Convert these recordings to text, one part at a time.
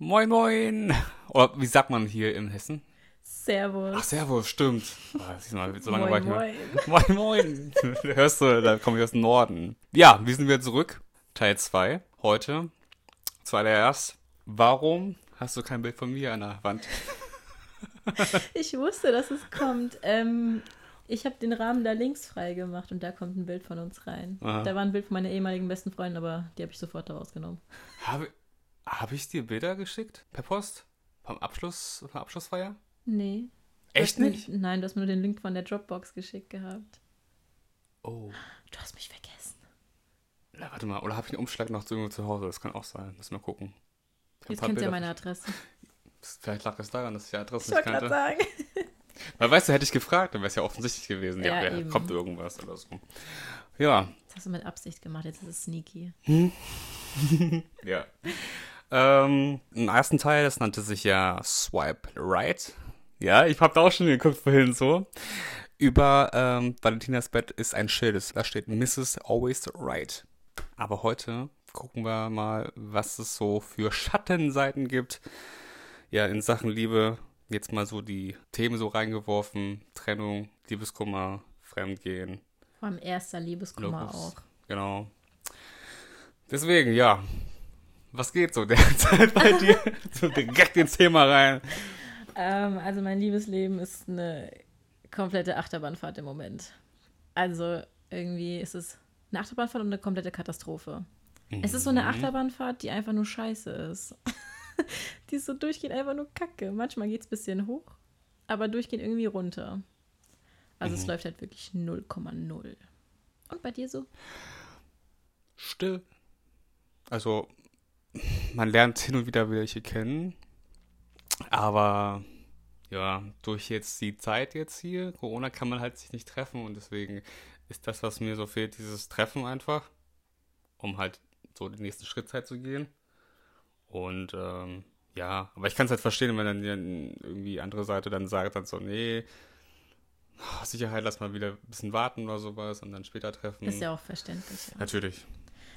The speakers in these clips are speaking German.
Moin, moin. Oder wie sagt man hier in Hessen? Servus. Ach, Servus, stimmt. Siehst du mal, so lange moin, war ich moin. Moin, moin. Hörst du, da komme ich aus dem Norden. Ja, wir sind wieder zurück. Teil 2. Heute. Zuallererst. Warum hast du kein Bild von mir an der Wand? Ich wusste, dass es kommt. Ähm, ich habe den Rahmen da links frei gemacht und da kommt ein Bild von uns rein. Aha. Da war ein Bild von meiner ehemaligen besten Freundin, aber die habe ich sofort da rausgenommen. Habe hab ich dir Bilder geschickt? Per Post? Vom Abschluss, von Abschlussfeier? Nee. Echt hast mir- nicht? Nein, du hast mir nur den Link von der Dropbox geschickt gehabt. Oh. Du hast mich vergessen. Na, warte mal. Oder habe ich einen Umschlag noch zu irgendwo zu Hause? Das kann auch sein. Müssen wir gucken. Jetzt ja Bilder meine Adresse. Vielleicht lag es daran, dass ich die Adresse Ich nicht kannte. sagen. Weil weißt du, hätte ich gefragt, dann wäre es ja offensichtlich gewesen. Ja, Ja, kommt irgendwas oder so. Ja, Das hast du mit Absicht gemacht, jetzt ist es sneaky. ja. Ähm, Im ersten Teil, das nannte sich ja Swipe Right. Ja, ich habe da auch schon geguckt vorhin so. Über ähm, Valentinas Bett ist ein Schild. Da steht Mrs. Always Right. Aber heute gucken wir mal, was es so für Schattenseiten gibt. Ja, in Sachen Liebe jetzt mal so die Themen so reingeworfen. Trennung, Liebeskummer, Fremdgehen. Vor allem erster Liebeskummer Logos. auch. Genau. Deswegen, ja. Was geht so derzeit bei dir? so direkt ins Thema rein. Ähm, also mein Liebesleben ist eine komplette Achterbahnfahrt im Moment. Also irgendwie ist es eine Achterbahnfahrt und eine komplette Katastrophe. Es ist so eine Achterbahnfahrt, die einfach nur scheiße ist. die ist so durchgehend einfach nur kacke. Manchmal geht es ein bisschen hoch, aber durchgehend irgendwie runter. Also es läuft halt wirklich 0,0. Und bei dir so? Still. Also, man lernt hin und wieder welche kennen. Aber ja, durch jetzt die Zeit jetzt hier, Corona kann man halt sich nicht treffen und deswegen ist das, was mir so fehlt, dieses Treffen einfach, um halt so den nächsten Schritt halt zu gehen. Und ähm, ja, aber ich kann es halt verstehen, wenn dann die- irgendwie andere Seite dann sagt dann so, nee, Sicherheit, lass mal wieder ein bisschen warten oder sowas und dann später treffen. Ist ja auch verständlich. Ja. Natürlich.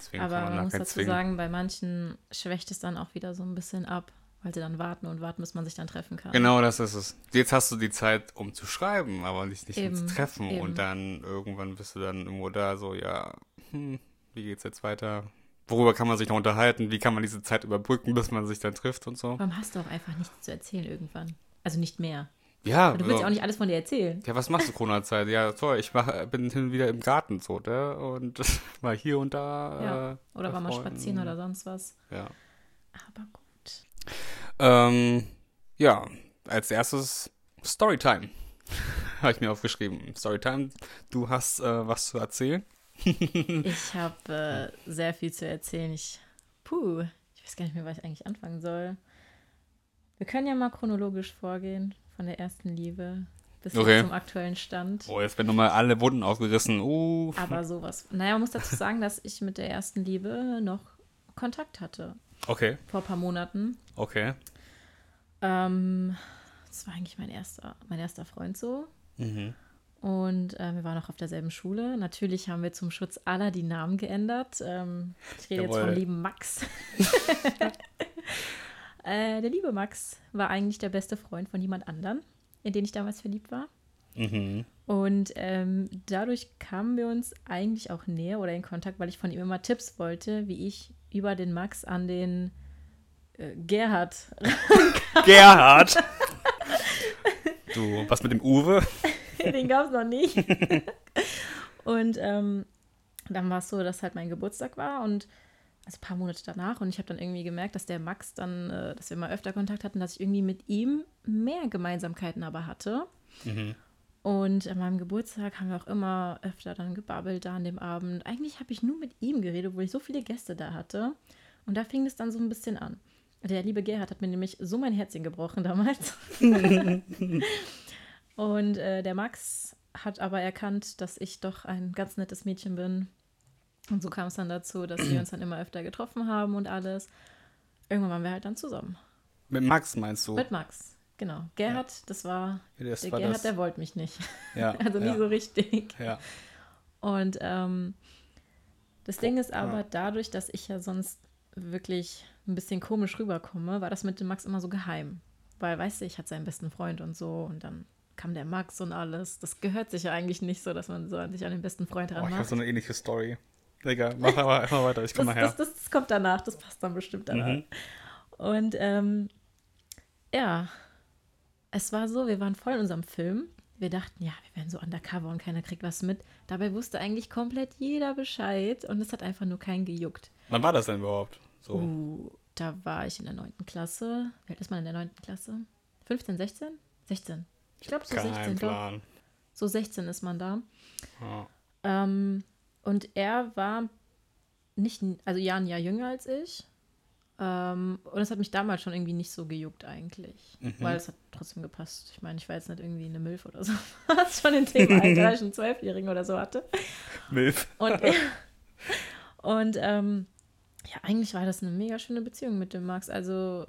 Deswegen Aber man da muss dazu zwingen. sagen, bei manchen schwächt es dann auch wieder so ein bisschen ab, weil sie dann warten und warten, bis man sich dann treffen kann. Genau, das ist es. Jetzt hast du die Zeit, um zu schreiben, aber nicht, nicht um Eben, zu treffen. eben. Und dann irgendwann bist du dann irgendwo da so, ja, hm, wie geht's jetzt weiter? Worüber kann man sich noch unterhalten? Wie kann man diese Zeit überbrücken, bis man sich dann trifft und so? Warum hast du auch einfach nichts zu erzählen irgendwann? Also nicht mehr. Ja, Du willst so. ja auch nicht alles von dir erzählen. ja, was machst du Corona-Zeit? Ja, toll, ich mach, bin hin und wieder im Garten so, ne? Und mal hier und da. Ja. äh, Oder bei war mal spazieren oder sonst was. Ja. Aber gut. Ähm, ja, als erstes Storytime. Habe ich mir aufgeschrieben. Storytime, du hast äh, was zu erzählen. Ich habe äh, sehr viel zu erzählen. Ich, puh, ich weiß gar nicht mehr, was ich eigentlich anfangen soll. Wir können ja mal chronologisch vorgehen, von der ersten Liebe bis jetzt Okay. zum aktuellen Stand. Oh, jetzt werden nochmal alle Wunden aufgerissen. Uh. Aber sowas. Naja, man muss dazu sagen, dass ich mit der ersten Liebe noch Kontakt hatte. Okay, Vor ein paar Monaten. okay. Ähm, das war eigentlich mein erster, mein erster Freund so. Mhm. Und äh, wir waren noch auf derselben Schule. Natürlich haben wir zum Schutz aller die Namen geändert. Ähm, ich rede jetzt Jawohl. vom lieben Max. äh, der liebe Max war eigentlich der beste Freund von jemand anderen, in den ich damals verliebt war. Mhm. Und ähm, dadurch kamen wir uns eigentlich auch näher oder in Kontakt, weil ich von ihm immer Tipps wollte, wie ich über den Max an den äh, Gerhard Gerhard! du, was mit dem Uwe? den gab es noch nicht. und ähm, dann war es so, dass halt mein Geburtstag war und also ein paar Monate danach und ich habe dann irgendwie gemerkt, dass der Max dann, äh, dass wir mal öfter Kontakt hatten, dass ich irgendwie mit ihm mehr Gemeinsamkeiten aber hatte. Und an meinem Geburtstag haben wir auch immer öfter dann gebabbelt da an dem Abend. Eigentlich habe ich nur mit ihm geredet, obwohl ich so viele Gäste da hatte. Und da fing es dann so ein bisschen an. Der liebe Gerhard hat mir nämlich so mein Herzchen gebrochen damals. Und äh, der Max hat aber erkannt, dass ich doch ein ganz nettes Mädchen bin. Und so kam es dann dazu, dass wir uns dann immer öfter getroffen haben und alles. Irgendwann waren wir halt dann zusammen. Mit Max meinst du? Mit Max, genau. Gerhard, das war, Ja, das der war Gerhard, das. der wollte mich nicht. Ja, Also nie ja, so richtig. Ja. Und ähm, das Ding ist aber ja. dadurch, dass ich ja sonst wirklich ein bisschen komisch rüberkomme, war das mit dem Max immer so geheim. Weil, weißt du, ich hatte seinen besten Freund und so und dann kam der Max und alles. Das gehört sich ja eigentlich nicht so, dass man so an sich an den besten Freund Oh, ich ranmacht. habe so eine ähnliche Story. Digga, mach aber einfach weiter, ich komm das, nachher. das, das, das kommt danach, das passt dann bestimmt danach. Mhm. Und ähm, ja, es war so, wir waren voll in unserem Film. Wir dachten, ja, wir werden so undercover und keiner kriegt was mit. Dabei wusste eigentlich komplett jeder Bescheid und es hat einfach nur keinen gejuckt. Wann war das denn überhaupt? So. Uh, da war ich in der 9. Klasse. Wie alt ist man in der 9. Klasse? 15, 16? 16. Ich glaube so Kein 16. Doch. Plan. So 16 ist man da. Ja. Ähm, und er war nicht, also ja, ein Jahr jünger als ich. Ähm, und es hat mich damals schon irgendwie nicht so gejuckt eigentlich. Mhm. Weil es hat trotzdem gepasst. Ich meine, ich war jetzt nicht irgendwie eine Milf oder so. Was schon in dem Alter, als ich einen Zwölfjährigen oder so hatte. Milf. Und, und ähm, ja, eigentlich war das eine mega schöne Beziehung mit dem Max. Also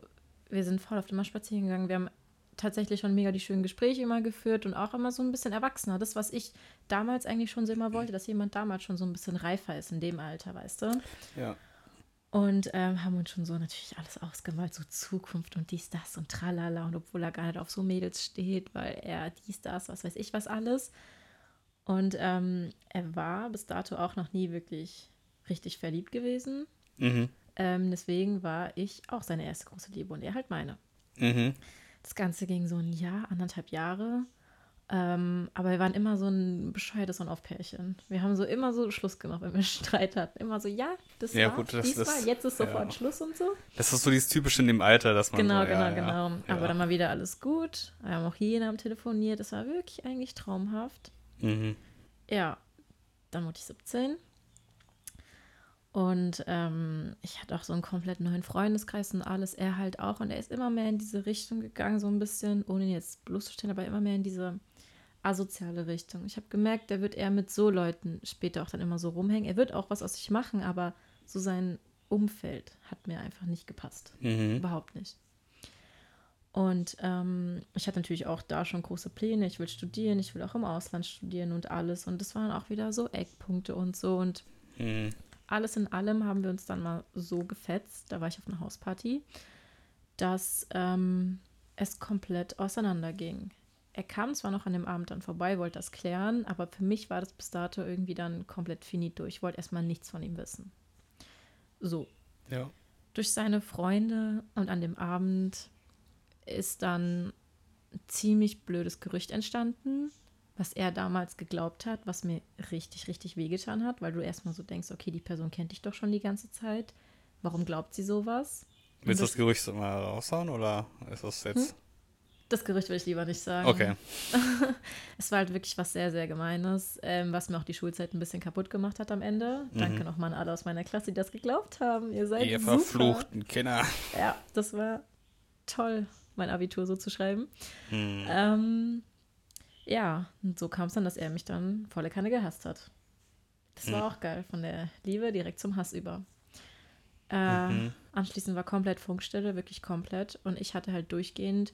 wir sind voll auf dem Marsch spazieren gegangen. Wir haben tatsächlich schon mega die schönen Gespräche immer geführt und auch immer so ein bisschen erwachsener. Das, was ich damals eigentlich schon so immer wollte, dass jemand damals schon so ein bisschen reifer ist in dem Alter, weißt du? Ja. Und ähm, haben uns schon so natürlich alles ausgemalt, so Zukunft und dies, das und tralala. Und obwohl er gar nicht auf so Mädels steht, weil er dies, das, was weiß ich was alles. Und ähm, er war bis dato auch noch nie wirklich richtig verliebt gewesen. Mhm. Ähm, deswegen war ich auch seine erste große Liebe und er halt meine. Mhm. Das Ganze ging so ein Jahr, anderthalb Jahre. Ähm, aber wir waren immer so ein bescheuertes On-Off-Pärchen. Wir haben so immer so Schluss gemacht, wenn wir Streit hatten. Immer so, ja, das Ja, war gut, das- diesmal, das- jetzt ist sofort ja. Schluss und so. Das ist so dieses Typische in dem Alter, dass man Genau, so, genau, ja, genau. Aber dann mal wieder alles gut. Wir haben auch jeden Abend telefoniert. Das war wirklich eigentlich traumhaft. Mhm. Ja, dann wurde ich 17. Und ähm, ich hatte auch so einen komplett neuen Freundeskreis und alles. Er halt auch. Und er ist immer mehr in diese Richtung gegangen, so ein bisschen, ohne ihn jetzt bloßzustellen, aber immer mehr in diese asoziale Richtung. Ich habe gemerkt, der wird eher mit so Leuten später auch dann immer so rumhängen. Er wird auch was aus sich machen, aber so sein Umfeld hat mir einfach nicht gepasst. Mhm. Überhaupt nicht. Und ähm, ich hatte natürlich auch da schon große Pläne. Ich will studieren, ich will auch im Ausland studieren und alles. Und das waren auch wieder so Eckpunkte und so. Und Mhm. Alles in allem haben wir uns dann mal so gefetzt, da war ich auf einer Hausparty, dass ähm, es komplett auseinanderging. Er kam zwar noch an dem Abend dann vorbei, wollte das klären, aber für mich war das bis dato irgendwie dann komplett finito. Ich wollte erstmal nichts von ihm wissen. So, Ja. durch seine Freunde und an dem Abend ist dann ein ziemlich blödes Gerücht entstanden, was er damals geglaubt hat, was mir richtig, richtig wehgetan hat, weil du erstmal so denkst, okay, die Person kennt dich doch schon die ganze Zeit. Warum glaubt sie sowas? Willst du das- das Gerücht mal raushauen oder ist das jetzt. Das Gerücht will ich lieber nicht sagen. Okay. Es war halt wirklich was sehr, sehr Gemeines, ähm, was mir auch die Schulzeit ein bisschen kaputt gemacht hat am Ende. Danke nochmal an alle aus meiner Klasse, die das geglaubt haben. Ihr seid Ihr super. verfluchten Kinder. Ja, das war toll, mein Abitur so zu schreiben. Hm. Ähm, ja, und so kam es dann, dass er mich dann volle Kanne gehasst hat. Das war auch geil, von der Liebe direkt zum Hass über. Äh, Mhm. Anschließend war komplett Funkstille, wirklich komplett. Und ich hatte halt durchgehend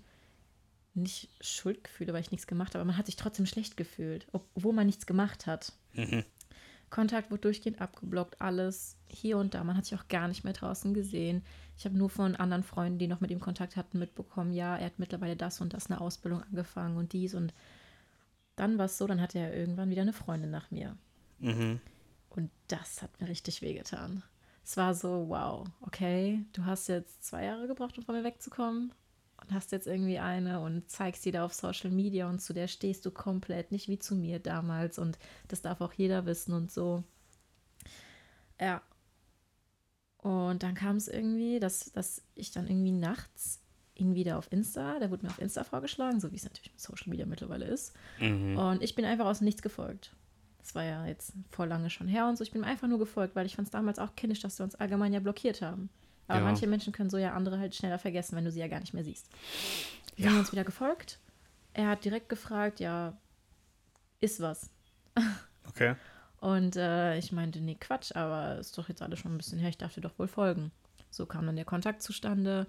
nicht Schuldgefühle, weil ich nichts gemacht habe, aber man hat sich trotzdem schlecht gefühlt, obwohl man nichts gemacht hat. Mhm. Kontakt wurde durchgehend abgeblockt, alles hier und da. Man hat sich auch gar nicht mehr draußen gesehen. Ich habe nur von anderen Freunden, die noch mit ihm Kontakt hatten, mitbekommen, ja, er hat mittlerweile das und das, eine Ausbildung angefangen und dies. Und dann war es so, dann hatte er irgendwann wieder eine Freundin nach mir. Mhm. Und das hat mir richtig wehgetan. Es war so, wow, okay, du hast jetzt zwei Jahre gebraucht, um von mir wegzukommen und hast jetzt irgendwie eine und zeigst die da auf Social Media und zu der stehst du komplett, nicht wie zu mir damals und das darf auch jeder wissen und so. Ja. Und dann kam es irgendwie, dass, dass ich dann irgendwie nachts ihn wieder auf Insta, der wurde mir auf Insta vorgeschlagen, so wie es natürlich mit Social Media mittlerweile ist. Mhm. Und ich bin einfach aus Nichts gefolgt. Das war ja jetzt vor lange schon her und so. Ich bin einfach nur gefolgt, weil ich fand es damals auch kindisch, dass wir uns allgemein ja blockiert haben. Aber Ja. manche Menschen können so ja andere halt schneller vergessen, wenn du sie ja gar nicht mehr siehst. Wir Ja. haben uns wieder gefolgt. Er hat direkt gefragt, ja, ist was. Okay. Und äh, ich meinte, nee, Quatsch, aber ist doch jetzt alles schon ein bisschen her, ich darf dir doch wohl folgen. So kam dann der Kontakt zustande.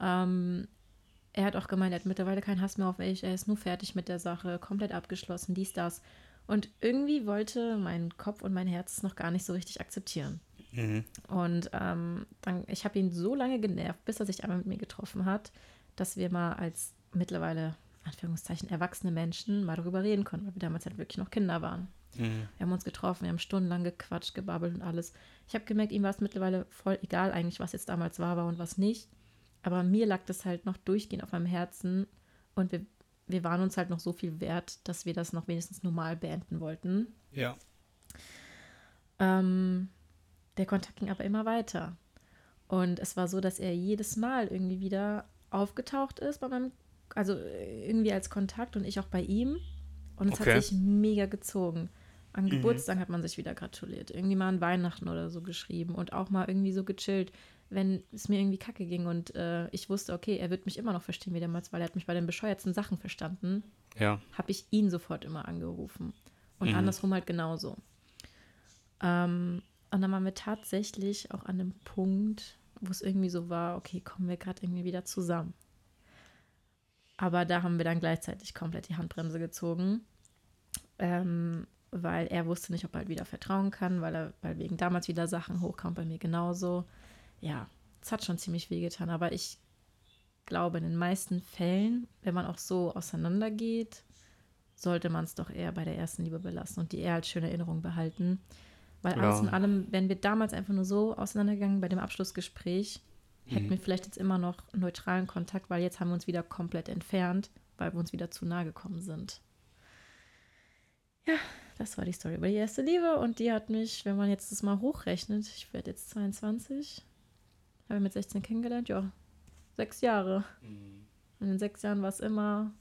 Ähm, er hat auch gemeint, er hat mittlerweile keinen Hass mehr auf mich, er ist nur fertig mit der Sache, komplett abgeschlossen, dies, das. Und irgendwie wollte mein Kopf und mein Herz es noch gar nicht so richtig akzeptieren. Mhm. Und ähm, dann, ich habe ihn so lange genervt, bis er sich einmal mit mir getroffen hat, dass wir mal als mittlerweile, Anführungszeichen, erwachsene Menschen mal darüber reden konnten, weil wir damals halt wirklich noch Kinder waren. Mhm. Wir haben uns getroffen, wir haben stundenlang gequatscht, gebabbelt und alles. Ich habe gemerkt, ihm war es mittlerweile voll egal eigentlich, was jetzt damals war, war und was nicht. Aber mir lag das halt noch durchgehend auf meinem Herzen und wir, wir waren uns halt noch so viel wert, dass wir das noch wenigstens normal beenden wollten. Ja. Ähm, der Kontakt ging aber immer weiter. Und es war so, dass er jedes Mal irgendwie wieder aufgetaucht ist bei meinem, also irgendwie als Kontakt und ich auch bei ihm. Und es Okay. hat sich mega gezogen. An Geburtstag hat man sich wieder gratuliert. Irgendwie mal an Weihnachten oder so geschrieben und auch mal irgendwie so gechillt, wenn es mir irgendwie kacke ging und äh, ich wusste, okay, er wird mich immer noch verstehen wie damals, weil er hat mich bei den bescheuertsten Sachen verstanden Ja. habe ich ihn sofort immer angerufen. Und Mhm. andersrum halt genauso. Ähm, und dann waren wir tatsächlich auch an einem Punkt, wo es irgendwie so war, okay, kommen wir gerade irgendwie wieder zusammen. Aber da haben wir dann gleichzeitig komplett die Handbremse gezogen, ähm, weil er wusste nicht, ob er halt wieder vertrauen kann, weil er, weil wegen damals wieder Sachen hochkamen, bei mir genauso. Ja, es hat schon ziemlich wehgetan, aber ich glaube, in den meisten Fällen, wenn man auch so auseinandergeht, sollte man es doch eher bei der ersten Liebe belassen und die eher als schöne Erinnerung behalten. Weil Ja. alles in allem, wenn wir damals einfach nur so auseinandergegangen bei dem Abschlussgespräch, hätten Mhm. wir vielleicht jetzt immer noch neutralen Kontakt, weil jetzt haben wir uns wieder komplett entfernt, weil wir uns wieder zu nahe gekommen sind. Ja, das war die Story über die erste Liebe und die hat mich, wenn man jetzt das mal hochrechnet, ich werde jetzt 22, habe mit 16 kennengelernt, ja, sechs Jahre. In den sechs Jahren war es immer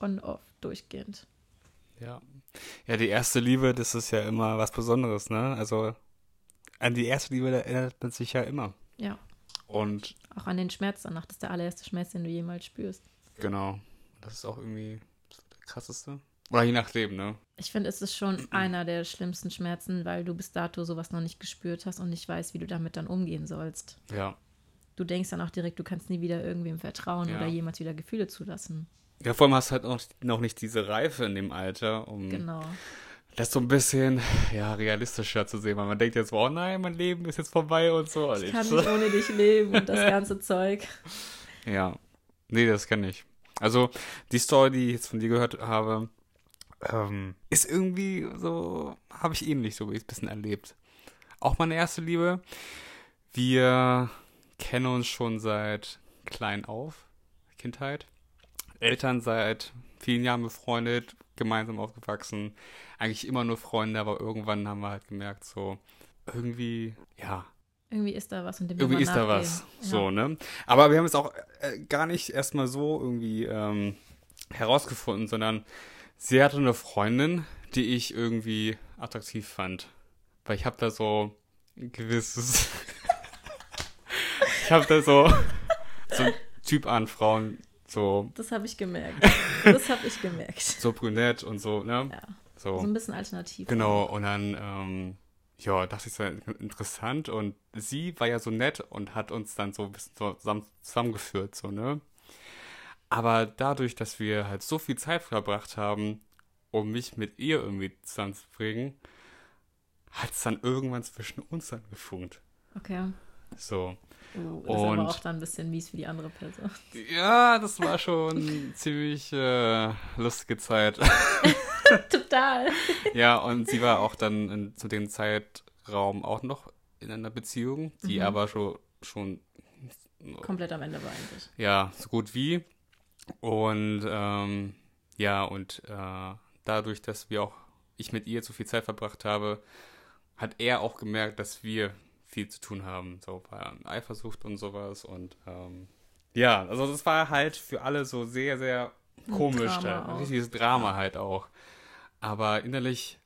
on-off, durchgehend. Ja. Ja, die erste Liebe, das ist ja immer was Besonderes, ne? Also an die erste Liebe, erinnert man sich ja immer. Ja, Und auch an den Schmerz danach. Das ist der allererste Schmerz, den du jemals spürst. genau, das ist auch irgendwie der krasseste. Oder je nachdem, ne? Ich finde, es ist schon einer der schlimmsten Schmerzen, weil du bis dato sowas noch nicht gespürt hast und nicht weißt, wie du damit dann umgehen sollst. Ja. Du denkst dann auch direkt, du kannst nie wieder irgendwem vertrauen Ja. oder jemals wieder Gefühle zulassen. Ja, vor allem hast du halt noch, noch nicht diese Reife in dem Alter, um Genau. das so ein bisschen, ja, realistischer zu sehen, weil man denkt jetzt, oh nein, mein Leben ist jetzt vorbei und so. Ich kann nicht ohne dich leben und das ganze Zeug. Ja. Nee, das kenne ich. Also, die Story, die ich jetzt von dir gehört habe, ähm, ist irgendwie so, habe ich ähnlich so ein bisschen erlebt. Auch meine erste Liebe. Wir kennen uns schon seit klein auf, Kindheit. Eltern seit vielen Jahren befreundet, gemeinsam aufgewachsen. Eigentlich immer nur Freunde, aber irgendwann haben wir halt gemerkt, so, irgendwie, ja, Irgendwie ist da was und dem irgendwie ist da was. Ja. So, ne? Aber wir haben es auch äh, gar nicht erstmal so irgendwie ähm, herausgefunden, sondern sie hatte eine Freundin, die ich irgendwie attraktiv fand. Weil ich habe da so ein gewisses. Ich habe da so, so ein Typ an Frauen, so, Das habe ich gemerkt. Das habe ich gemerkt. so brünett und so, ne? Ja. So. So ein bisschen alternativ. Genau, und dann, ähm, ja, dachte ich, war interessant. Und sie war ja so nett und hat uns dann so ein bisschen so zusammen, zusammengeführt, so, ne? Aber dadurch, dass wir halt so viel Zeit verbracht haben, um mich mit ihr irgendwie zusammenzubringen, hat es dann irgendwann zwischen uns dann gefunkt. Okay. So. Oh, das ist Und- aber auch dann ein bisschen mies für die andere Person. Ja, das war schon ziemlich äh, lustige Zeit. Total. Ja, und sie war auch dann in, zu dem Zeitraum auch noch in einer Beziehung, die Mhm. aber schon, schon Komplett am Ende war eigentlich. ja, so gut wie. Und ähm, ja, und äh, dadurch, dass wir auch, ich mit ihr zu viel Zeit verbracht habe, hat er auch gemerkt, dass wir viel zu tun haben. So bei Eifersucht und sowas. Und ähm, ja, also das war halt für alle so sehr, sehr komisch. Drama auch. Richtiges Drama halt auch. Aber innerlich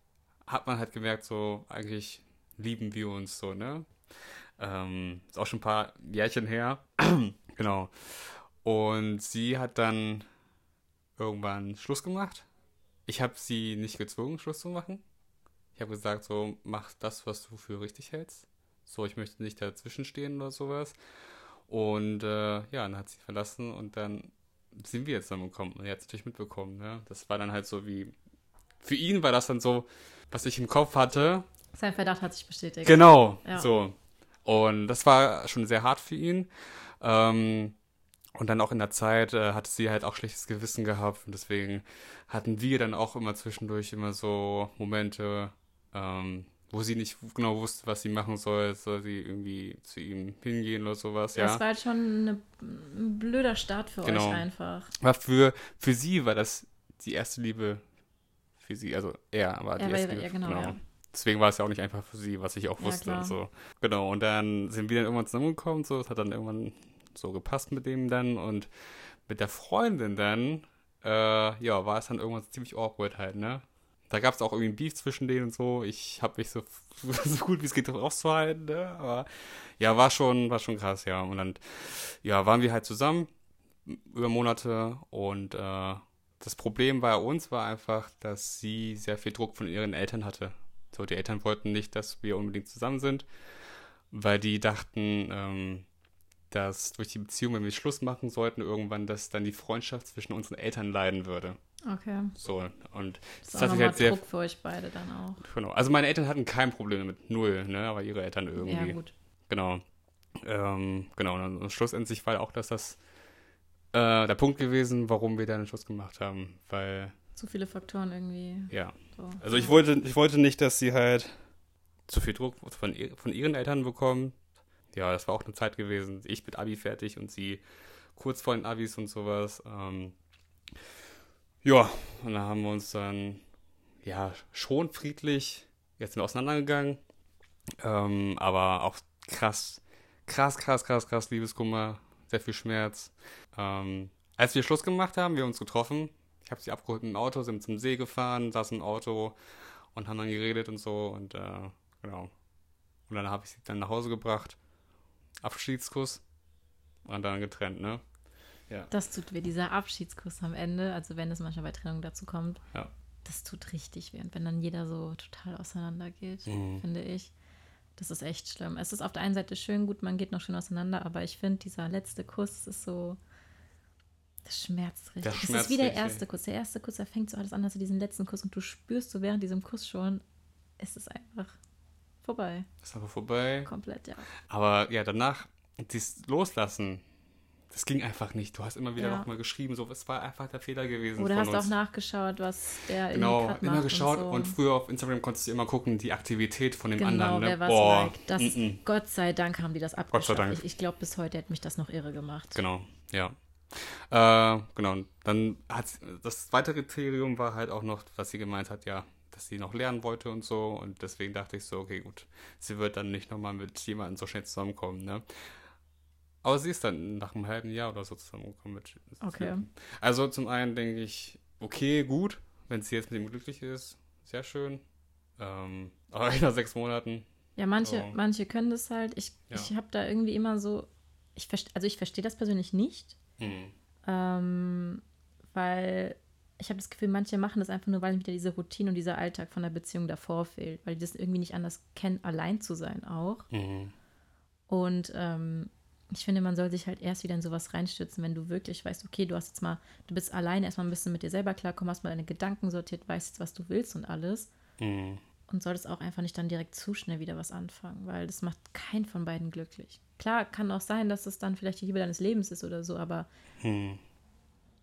hat man halt gemerkt, so eigentlich lieben wir uns so, ne? Ähm, ist auch schon ein paar Jährchen her. genau. Und sie hat dann irgendwann Schluss gemacht. Ich habe sie nicht gezwungen, Schluss zu machen. Ich habe gesagt, so, mach das, was du für richtig hältst. So, ich möchte nicht dazwischen stehen oder sowas. Und äh, ja, dann hat sie verlassen und dann sind wir jetzt zusammengekommen. Und er hat es natürlich mitbekommen. Ne? Das war dann halt so wie. Für ihn war das dann so, was ich im Kopf hatte. Sein Verdacht hat sich bestätigt. Genau, Ja. so. Und das war schon sehr hart für ihn. Ähm, und dann auch in der Zeit äh, hatte sie halt auch schlechtes Gewissen gehabt. Und deswegen hatten wir dann auch immer zwischendurch immer so Momente, ähm, wo sie nicht genau wusste, was sie machen soll. Soll sie irgendwie zu ihm hingehen oder sowas, ja. Das war halt schon eine, ein blöder Start für Genau. euch einfach. Aber für, für sie war das die erste Liebe für sie. Also er war die Er war- erste Liebe. ja, genau, ja. Deswegen war es ja auch nicht einfach für sie, was ich auch wusste. und so. Genau, und dann sind wir dann irgendwann zusammengekommen. So, es hat dann irgendwann so gepasst mit dem dann. Und mit der Freundin dann, äh, ja, war es dann irgendwann ziemlich awkward halt, ne? Da gab es auch irgendwie ein Beef zwischen denen und so. Ich habe mich so, so gut wie es geht rauszuhalten, ne? Aber ja, war schon, war schon krass, ja. Und dann, ja, waren wir halt zusammen über Monate und äh, das Problem bei uns war einfach, dass sie sehr viel Druck von ihren Eltern hatte. So, die Eltern wollten nicht, dass wir unbedingt zusammen sind, weil die dachten, ähm, dass durch die Beziehung, wenn wir Schluss machen sollten, irgendwann, dass dann die Freundschaft zwischen unseren Eltern leiden würde. Okay. So, und Das das ist hat auch sich nochmal halt sehr. Druck für euch beide dann auch. Genau. Also meine Eltern hatten kein Problem damit, null, ne? Aber ihre Eltern irgendwie. Ja, gut. Genau. Ähm, genau. Und dann schlussendlich war auch das, das äh, der Punkt gewesen, warum wir dann den Schluss gemacht haben. Weil, Zu viele Faktoren irgendwie. ja. So. Also ich wollte, ich wollte nicht, dass sie halt zu viel Druck von, von ihren Eltern bekommen. Ja, das war auch eine Zeit gewesen. Ich mit Abi fertig und sie kurz vor den Abis und sowas. Ähm, ja, und dann haben wir uns dann ja schon friedlich jetzt sind auseinandergegangen. Ähm, aber auch krass, krass, krass, krass, krass Liebeskummer, sehr viel Schmerz. Ähm, als wir Schluss gemacht haben, wir uns getroffen. Ich habe sie abgeholt mit dem Auto, sind zum See gefahren, saßen im Auto und haben dann geredet und so und äh, genau. Und dann habe ich sie dann nach Hause gebracht. Abschiedskuss und dann getrennt, ne? Ja. Das tut weh, dieser Abschiedskuss am Ende, also wenn es manchmal bei Trennung dazu kommt, Ja. das tut richtig weh. Und wenn dann jeder so total auseinandergeht, Mhm. finde ich, das ist echt schlimm. Es ist auf der einen Seite schön, gut, man geht noch schön auseinander, aber ich finde, dieser letzte Kuss ist so, das schmerzt richtig. Das Das, schmerzt ist wie der richtig. erste Kuss. Der erste Kuss, da fängt so alles an, als du diesen letzten Kuss und du spürst so während diesem Kuss schon, es ist einfach vorbei. Das ist aber vorbei. Komplett, ja. Aber ja, danach, dieses Loslassen, das ging einfach nicht. Du hast immer wieder Ja. nochmal geschrieben, so, es war einfach der Fehler gewesen. Oder hast du auch uns. nachgeschaut, was der Genau, irgendwie grad immer geschaut und, und, so. früher auf Instagram konntest du immer gucken, die Aktivität von dem Genau, anderen. Ne? wer was Boah, liked. Das, mm, mm. Gott sei Dank haben die das abgeschafft. Dank. Ich, ich glaube, bis heute hätte mich das noch irre gemacht. Genau, ja. Äh, genau, und dann hat das zweite Kriterium war halt auch noch, was sie gemeint hat, ja, dass sie noch lernen wollte und so. Und deswegen dachte ich so, okay, gut, sie wird dann nicht nochmal mit jemandem so schnell zusammenkommen, ne? Aber sie ist dann nach einem halben Jahr oder so zusammengekommen mit. Okay. Also zum einen denke ich, okay, gut, wenn sie jetzt mit ihm glücklich ist, sehr schön. Ähm, aber nach sechs Monaten, Ja, manche, So. manche können das halt. Ich, Ja. ich habe da irgendwie immer so, ich also ich verstehe das persönlich nicht, hm, ähm, weil ich habe das Gefühl, manche machen das einfach nur, weil wieder diese Routine und dieser Alltag von der Beziehung davor fehlt, weil die das irgendwie nicht anders kennen, allein zu sein auch. hm, Und ähm, ich finde, man soll sich halt erst wieder in sowas reinstürzen, wenn du wirklich weißt, okay, du hast jetzt mal, du bist alleine erstmal ein bisschen mit dir selber klarkommen, hast mal deine Gedanken sortiert, weißt jetzt, was du willst und alles. hm. Und solltest auch einfach nicht dann direkt zu schnell wieder was anfangen, weil das macht keinen von beiden glücklich. Klar, kann auch sein, dass es dann vielleicht die Liebe deines Lebens ist oder so, aber Hm.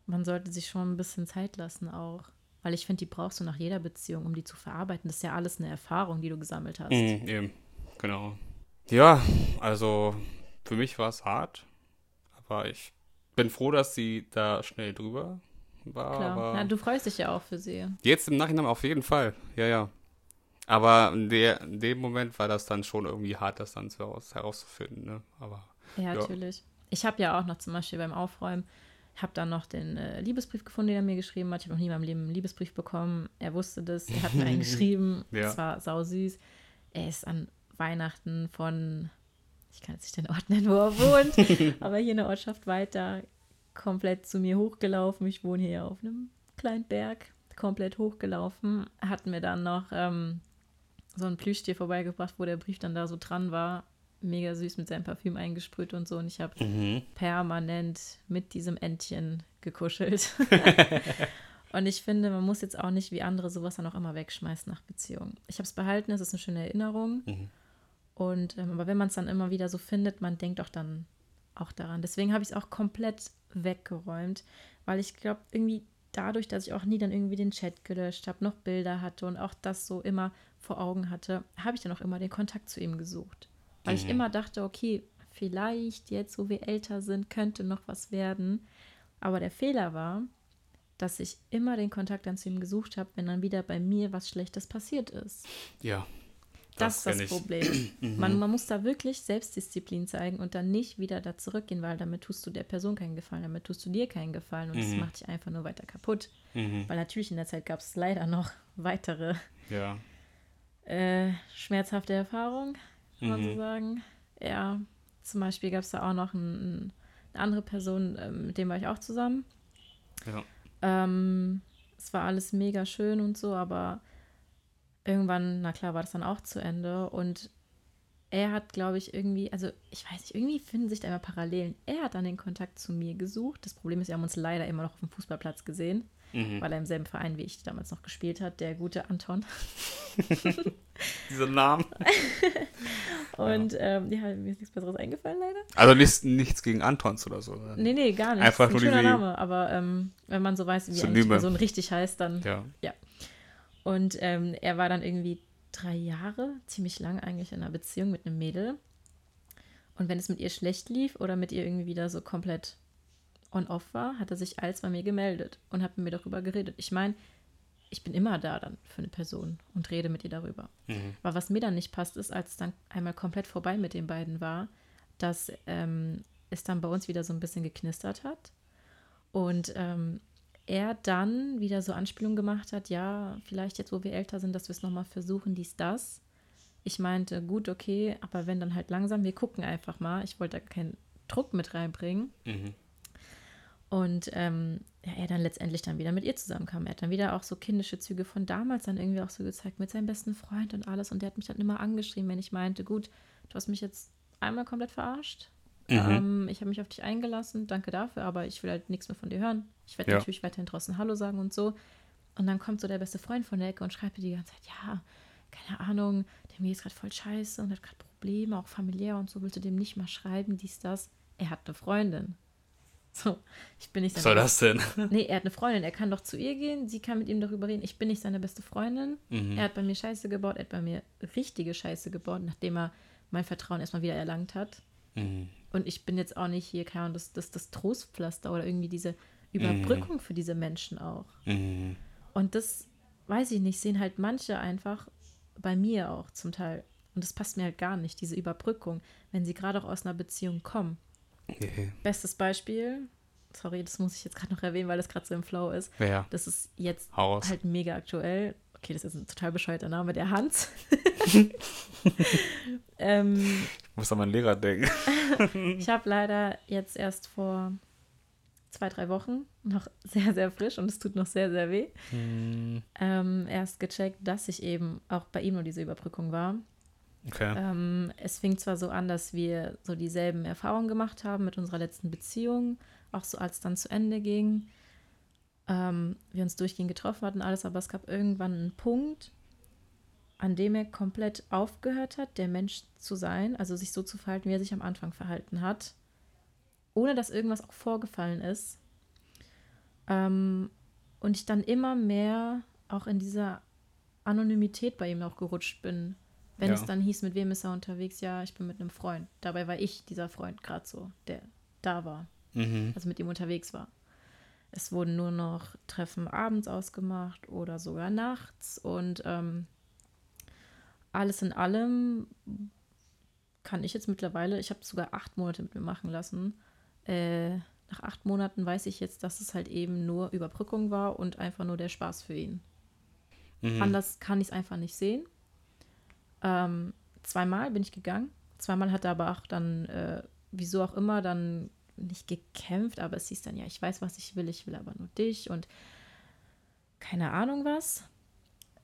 man sollte sich schon ein bisschen Zeit lassen auch. Weil ich finde, die brauchst du nach jeder Beziehung, um die zu verarbeiten. Das ist ja alles eine Erfahrung, die du gesammelt hast. Mhm, eben, genau. Ja, also für mich war es hart, aber ich bin froh, dass sie da schnell drüber war. Klar. Na, du freust dich ja auch für sie. jetzt im Nachhinein auf jeden Fall, ja, ja. Aber in, der, in dem Moment war das dann schon irgendwie hart, das dann heraus, herauszufinden, ne? Aber Ja, Ja. natürlich. Ich habe ja auch noch zum Beispiel beim Aufräumen, habe dann noch den äh, Liebesbrief gefunden, den er mir geschrieben hat. Ich habe noch nie in meinem Leben einen Liebesbrief bekommen. Er wusste das. Er hat mir einen geschrieben. Ja. Das war sausüß. Er ist an Weihnachten von, ich kann jetzt nicht den Ort nennen, wo er wohnt, aber hier in der Ortschaft weiter komplett zu mir hochgelaufen. Ich wohne hier auf einem kleinen Berg, komplett hochgelaufen. Hat mir dann noch ähm, so ein Plüschtier vorbeigebracht, wo der Brief dann da so dran war. Mega süß mit seinem Parfüm eingesprüht und so. Und ich habe permanent mit diesem Entchen gekuschelt. und ich finde, man muss jetzt auch nicht wie andere sowas dann auch immer wegschmeißen nach Beziehungen. Ich habe es behalten, es ist eine schöne Erinnerung. Und ähm, aber wenn man es dann immer wieder so findet, man denkt doch dann auch daran. Deswegen habe ich es auch komplett weggeräumt, weil ich glaube, irgendwie dadurch, dass ich auch nie dann irgendwie den Chat gelöscht habe, noch Bilder hatte und auch das so immer vor Augen hatte, habe ich dann auch immer den Kontakt zu ihm gesucht. Weil mhm. ich immer dachte, okay, vielleicht jetzt, wo wir älter sind, könnte noch was werden. Aber der Fehler war, dass ich immer den Kontakt dann zu ihm gesucht habe, wenn dann wieder bei mir was Schlechtes passiert ist. Ja. Das, ist das Problem. Mhm. man, man muss da wirklich Selbstdisziplin zeigen und dann nicht wieder da zurückgehen, weil damit tust du der Person keinen Gefallen, damit tust du dir keinen Gefallen und mhm. das macht dich einfach nur weiter kaputt. Mhm. Weil natürlich in der Zeit gab es leider noch weitere ja. äh, schmerzhafte Erfahrungen, kann man so mhm. sagen. Ja, zum Beispiel gab es da auch noch ein, eine andere Person, äh, mit dem war ich auch zusammen. Ja. Ähm, es war alles mega schön und so, aber irgendwann, na klar, war das dann auch zu Ende. Und er hat, glaube ich, irgendwie, also ich weiß nicht, irgendwie finden sich da immer Parallelen. Er hat dann den Kontakt zu mir gesucht. Das Problem ist, wir haben uns leider immer noch auf dem Fußballplatz gesehen, mhm. weil er im selben Verein wie ich damals noch gespielt hat, der gute Anton. Dieser Name. Und ja, ähm, ja, mir ist nichts Besseres eingefallen, leider. Also nichts, nichts gegen Antons oder so. Oder? Nee, nee, gar nicht. Einfach nur ein schöner Name, aber ähm, wenn man so weiß, wie Synonyme. eine Person richtig heißt, dann ja. ja. Und ähm, er war dann irgendwie drei Jahre, ziemlich lang eigentlich in einer Beziehung mit einem Mädel. Und wenn es mit ihr schlecht lief oder mit ihr irgendwie wieder so komplett on-off war, hat er sich als bei mir gemeldet und hat mit mir darüber geredet. Ich meine, ich bin immer da dann für eine Person und rede mit ihr darüber. Mhm. Aber was mir dann nicht passt, ist, als es dann einmal komplett vorbei mit den beiden war, dass ähm, es dann bei uns wieder so ein bisschen geknistert hat. Und ähm, er dann wieder so Anspielungen gemacht hat, ja, vielleicht jetzt, wo wir älter sind, dass wir es nochmal versuchen, dies, das. Ich meinte, gut, okay, aber wenn dann halt langsam, wir gucken einfach mal. Ich wollte da keinen Druck mit reinbringen. Mhm. Und ähm, ja, er dann letztendlich dann wieder mit ihr zusammenkam. Er hat dann wieder auch so kindische Züge von damals dann irgendwie auch so gezeigt mit seinem besten Freund und alles. Und der hat mich dann immer angeschrieben, wenn ich meinte, gut, du hast mich jetzt einmal komplett verarscht. Mhm. Ähm, ich habe mich auf dich eingelassen, danke dafür, aber ich will halt nichts mehr von dir hören. Ich werde ja. natürlich weiterhin draußen Hallo sagen und so. Und dann kommt so der beste Freund von der Ecke und schreibt mir die ganze Zeit, ja, keine Ahnung, der mir ist gerade voll scheiße und hat gerade Probleme, auch familiär und so, willst du dem nicht mal schreiben, dies, das. Er hat eine Freundin. So, ich bin nicht seine Was soll das denn? Nee, er hat eine Freundin. Er kann doch zu ihr gehen. Sie kann mit ihm darüber reden. Ich bin nicht seine beste Freundin. Mhm. Er hat bei mir Scheiße gebaut. Er hat bei mir richtige Scheiße gebaut, nachdem er mein Vertrauen erstmal wieder erlangt hat. Mhm. Und ich bin jetzt auch nicht hier, keine Ahnung, das, das, das Trostpflaster oder irgendwie diese Überbrückung mhm. für diese Menschen auch. Mhm. Und das, weiß ich nicht, sehen halt manche einfach bei mir auch zum Teil. Und das passt mir halt gar nicht, diese Überbrückung, wenn sie gerade auch aus einer Beziehung kommen. Okay. Bestes Beispiel, sorry, das muss ich jetzt gerade noch erwähnen, weil das gerade so im Flow ist. Ja. Das ist jetzt halt mega aktuell. Okay, das ist ein total bescheuerter Name, der Hans. ähm, ich muss an meinen Lehrer denken. ich habe leider jetzt erst vor zwei, drei Wochen noch sehr, sehr frisch und es tut noch sehr, sehr weh. Hm. Ähm, erst gecheckt, dass ich eben auch bei ihm nur diese Überbrückung war. Okay. Ähm, es fing zwar so an, dass wir so dieselben Erfahrungen gemacht haben mit unserer letzten Beziehung, auch so als dann zu Ende ging, ähm, wir uns durchgehend getroffen hatten, alles, aber es gab irgendwann einen Punkt, an dem er komplett aufgehört hat, der Mensch zu sein, also sich so zu verhalten, wie er sich am Anfang verhalten hat, ohne dass irgendwas auch vorgefallen ist. Ähm, und ich dann immer mehr auch in dieser Anonymität bei ihm auch gerutscht bin. Wenn ja. es dann hieß, mit wem ist er unterwegs? Ja, ich bin mit einem Freund. Dabei war ich dieser Freund gerade so, der da war. Mhm. Also mit ihm unterwegs war. Es wurden nur noch Treffen abends ausgemacht oder sogar nachts. Und ähm, alles in allem kann ich jetzt mittlerweile, ich habe sogar acht Monate mit mir machen lassen. Äh, nach acht Monaten weiß ich jetzt, dass es halt eben nur Überbrückung war und einfach nur der Spaß für ihn. Mhm. Anders kann ich es einfach nicht sehen. Ähm, zweimal bin ich gegangen. Zweimal hat er aber auch dann, äh, wieso auch immer, dann nicht gekämpft, aber es hieß dann, ja, ich weiß, was ich will, ich will aber nur dich und keine Ahnung was.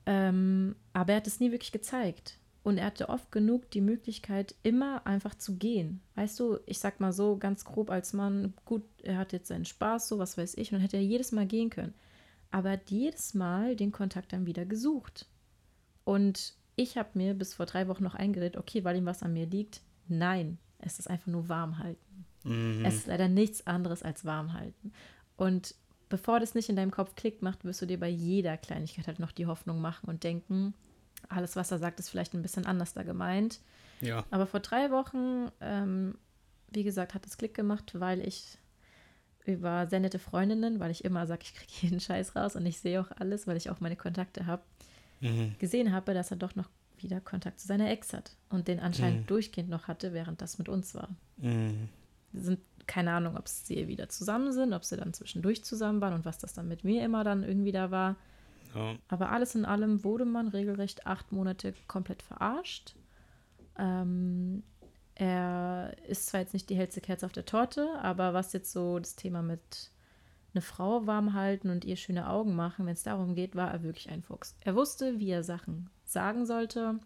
Ähm, aber er hat es nie wirklich gezeigt. Und er hatte oft genug die Möglichkeit, immer einfach zu gehen. Weißt du, ich sag mal so ganz grob als Mann, gut, er hat jetzt seinen Spaß, so was weiß ich, und dann hätte er jedes Mal gehen können. Aber er hat jedes Mal den Kontakt dann wieder gesucht. Und ich habe mir bis vor drei Wochen noch eingeredet, okay, weil ihm was an mir liegt. Nein, es ist einfach nur warm halten. Mhm. Es ist leider nichts anderes als warm halten. Und bevor das nicht in deinem Kopf klickt macht, wirst du dir bei jeder Kleinigkeit halt noch die Hoffnung machen und denken, alles, was er sagt, ist vielleicht ein bisschen anders da gemeint. Ja. Aber vor drei Wochen, ähm, wie gesagt, hat es Klick gemacht, weil ich über sehr nette Freundinnen, weil ich immer sage, ich kriege jeden Scheiß raus und ich sehe auch alles, weil ich auch meine Kontakte habe, Mhm. gesehen habe, dass er doch noch wieder Kontakt zu seiner Ex hat und den anscheinend Mhm. durchgehend noch hatte, während das mit uns war. Mhm. Sind keine Ahnung, ob sie wieder zusammen sind, ob sie dann zwischendurch zusammen waren und was das dann mit mir immer dann irgendwie da war. Ja. Aber alles in allem wurde man regelrecht acht Monate komplett verarscht. Ähm, er ist zwar jetzt nicht die hellste Kerze auf der Torte, aber was jetzt so das Thema mit eine Frau warm halten und ihr schöne Augen machen, wenn es darum geht, war er wirklich ein Fuchs. Er wusste, wie er Sachen sagen sollte,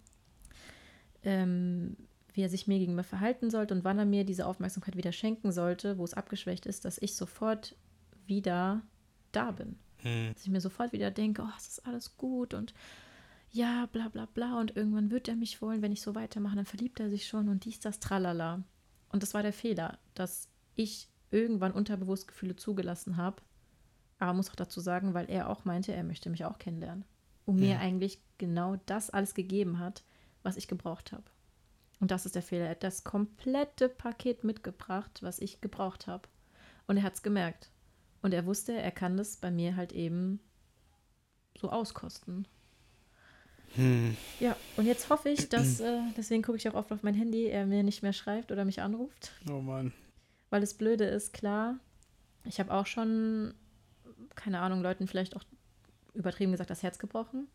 ähm, wie er sich mir gegenüber verhalten sollte und wann er mir diese Aufmerksamkeit wieder schenken sollte, wo es abgeschwächt ist, dass ich sofort wieder da bin. Mhm. Dass ich mir sofort wieder denke, oh, es ist alles gut und ja, bla bla bla und irgendwann wird er mich wollen, wenn ich so weitermache, dann verliebt er sich schon und dies, das, tralala. Und das war der Fehler, dass ich irgendwann unterbewusst Gefühle zugelassen habe. Aber muss auch dazu sagen, weil er auch meinte, er möchte mich auch kennenlernen. Und mir Ja. eigentlich genau das alles gegeben hat, was ich gebraucht habe. Und das ist der Fehler. Er hat das komplette Paket mitgebracht, was ich gebraucht habe. Und er hat es gemerkt. Und er wusste, er kann das bei mir halt eben so auskosten. Hm. Ja, und jetzt hoffe ich, dass, äh, deswegen gucke ich auch oft auf mein Handy, er mir nicht mehr schreibt oder mich anruft. Oh Mann. Weil das Blöde ist, klar, ich habe auch schon, keine Ahnung, Leuten vielleicht auch übertrieben gesagt, das Herz gebrochen.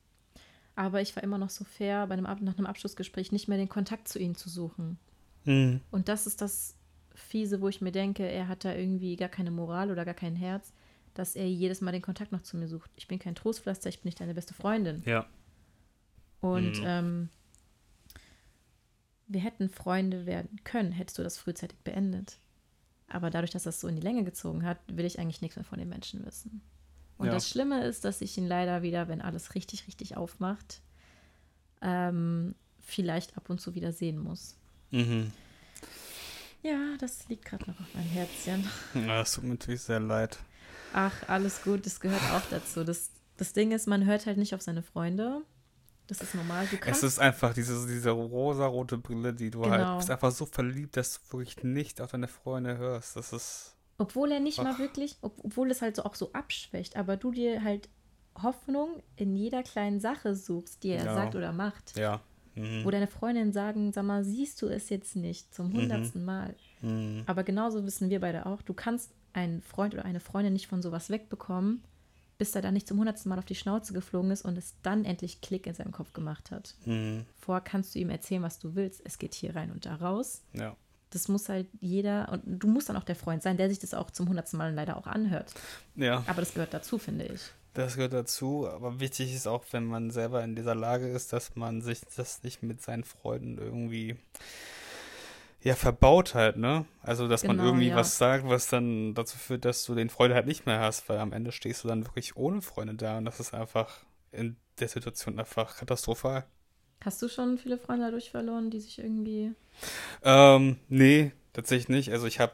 Aber ich war immer noch so fair, bei einem, nach einem Abschlussgespräch nicht mehr den Kontakt zu ihnen zu suchen. Mhm. Und das ist das Fiese, wo ich mir denke, er hat da irgendwie gar keine Moral oder gar kein Herz, dass er jedes Mal den Kontakt noch zu mir sucht. Ich bin kein Trostpflaster, ich bin nicht deine beste Freundin. Ja. Und Mhm. ähm, wir hätten Freunde werden können, hättest du das frühzeitig beendet. Aber dadurch, dass das so in die Länge gezogen hat, will ich eigentlich nichts mehr von den Menschen wissen. Und Ja. das Schlimme ist, dass ich ihn leider wieder, wenn alles richtig, richtig aufmacht, ähm, vielleicht ab und zu wieder sehen muss. Mhm. Ja, das liegt gerade noch auf meinem Herzchen. Ja, das tut mir natürlich sehr leid. Ach, alles gut, das gehört auch dazu. Das, das Ding ist, man hört halt nicht auf seine Freunde. Das ist normal. Es ist einfach diese, diese rosa-rote Brille, die du Genau. halt bist einfach so verliebt, dass du wirklich nicht auf deine Freunde hörst. Das ist. Obwohl er nicht mal Ach. wirklich, ob, obwohl es halt so auch so abschwächt, aber du dir halt Hoffnung in jeder kleinen Sache suchst, die er Ja. sagt oder macht. Ja. Mhm. Wo deine Freundinnen sagen, sag mal, siehst du es jetzt nicht zum hundertsten Mal. Mhm. Aber genauso wissen wir beide auch, du kannst einen Freund oder eine Freundin nicht von sowas wegbekommen, bis er dann nicht zum hundertsten Mal auf die Schnauze geflogen ist und es dann endlich Klick in seinem Kopf gemacht hat. Mhm. Vorher kannst du ihm erzählen, was du willst. Es geht hier rein und da raus. Ja. Das muss halt jeder, und du musst dann auch der Freund sein, der sich das auch zum hundertsten Mal leider auch anhört. Ja. Aber das gehört dazu, finde ich. Das gehört dazu, aber wichtig ist auch, wenn man selber in dieser Lage ist, dass man sich das nicht mit seinen Freunden irgendwie ja verbaut halt, ne? Also, dass man Genau, irgendwie ja. was sagt, was dann dazu führt, dass du den Freund halt nicht mehr hast, weil am Ende stehst du dann wirklich ohne Freunde da und das ist einfach in der Situation einfach katastrophal. Hast du schon viele Freunde dadurch verloren, die sich irgendwie. Ähm, nee, tatsächlich nicht. Also ich habe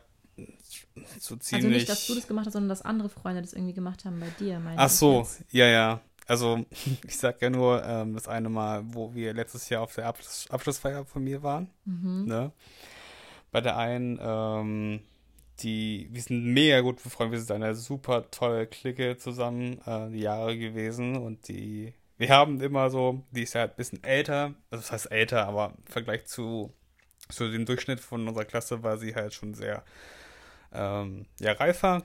so Also ziemlich. nicht, dass du das gemacht hast, sondern dass andere Freunde das irgendwie gemacht haben bei dir, meine Ach so, ja, ja. Also ich sag ja nur ähm, das eine Mal, wo wir letztes Jahr auf der Abschluss Abschlussfeier von mir waren. Mhm. Ne? Bei der einen, ähm, die, wir sind mega gut befreundet, wir sind eine super tolle Clique zusammen, äh, die Jahre gewesen und die, wir haben immer so, die ist ja ein bisschen älter, also das heißt älter, aber im Vergleich zu, zu dem Durchschnitt von unserer Klasse war sie halt schon sehr, ähm, ja, reifer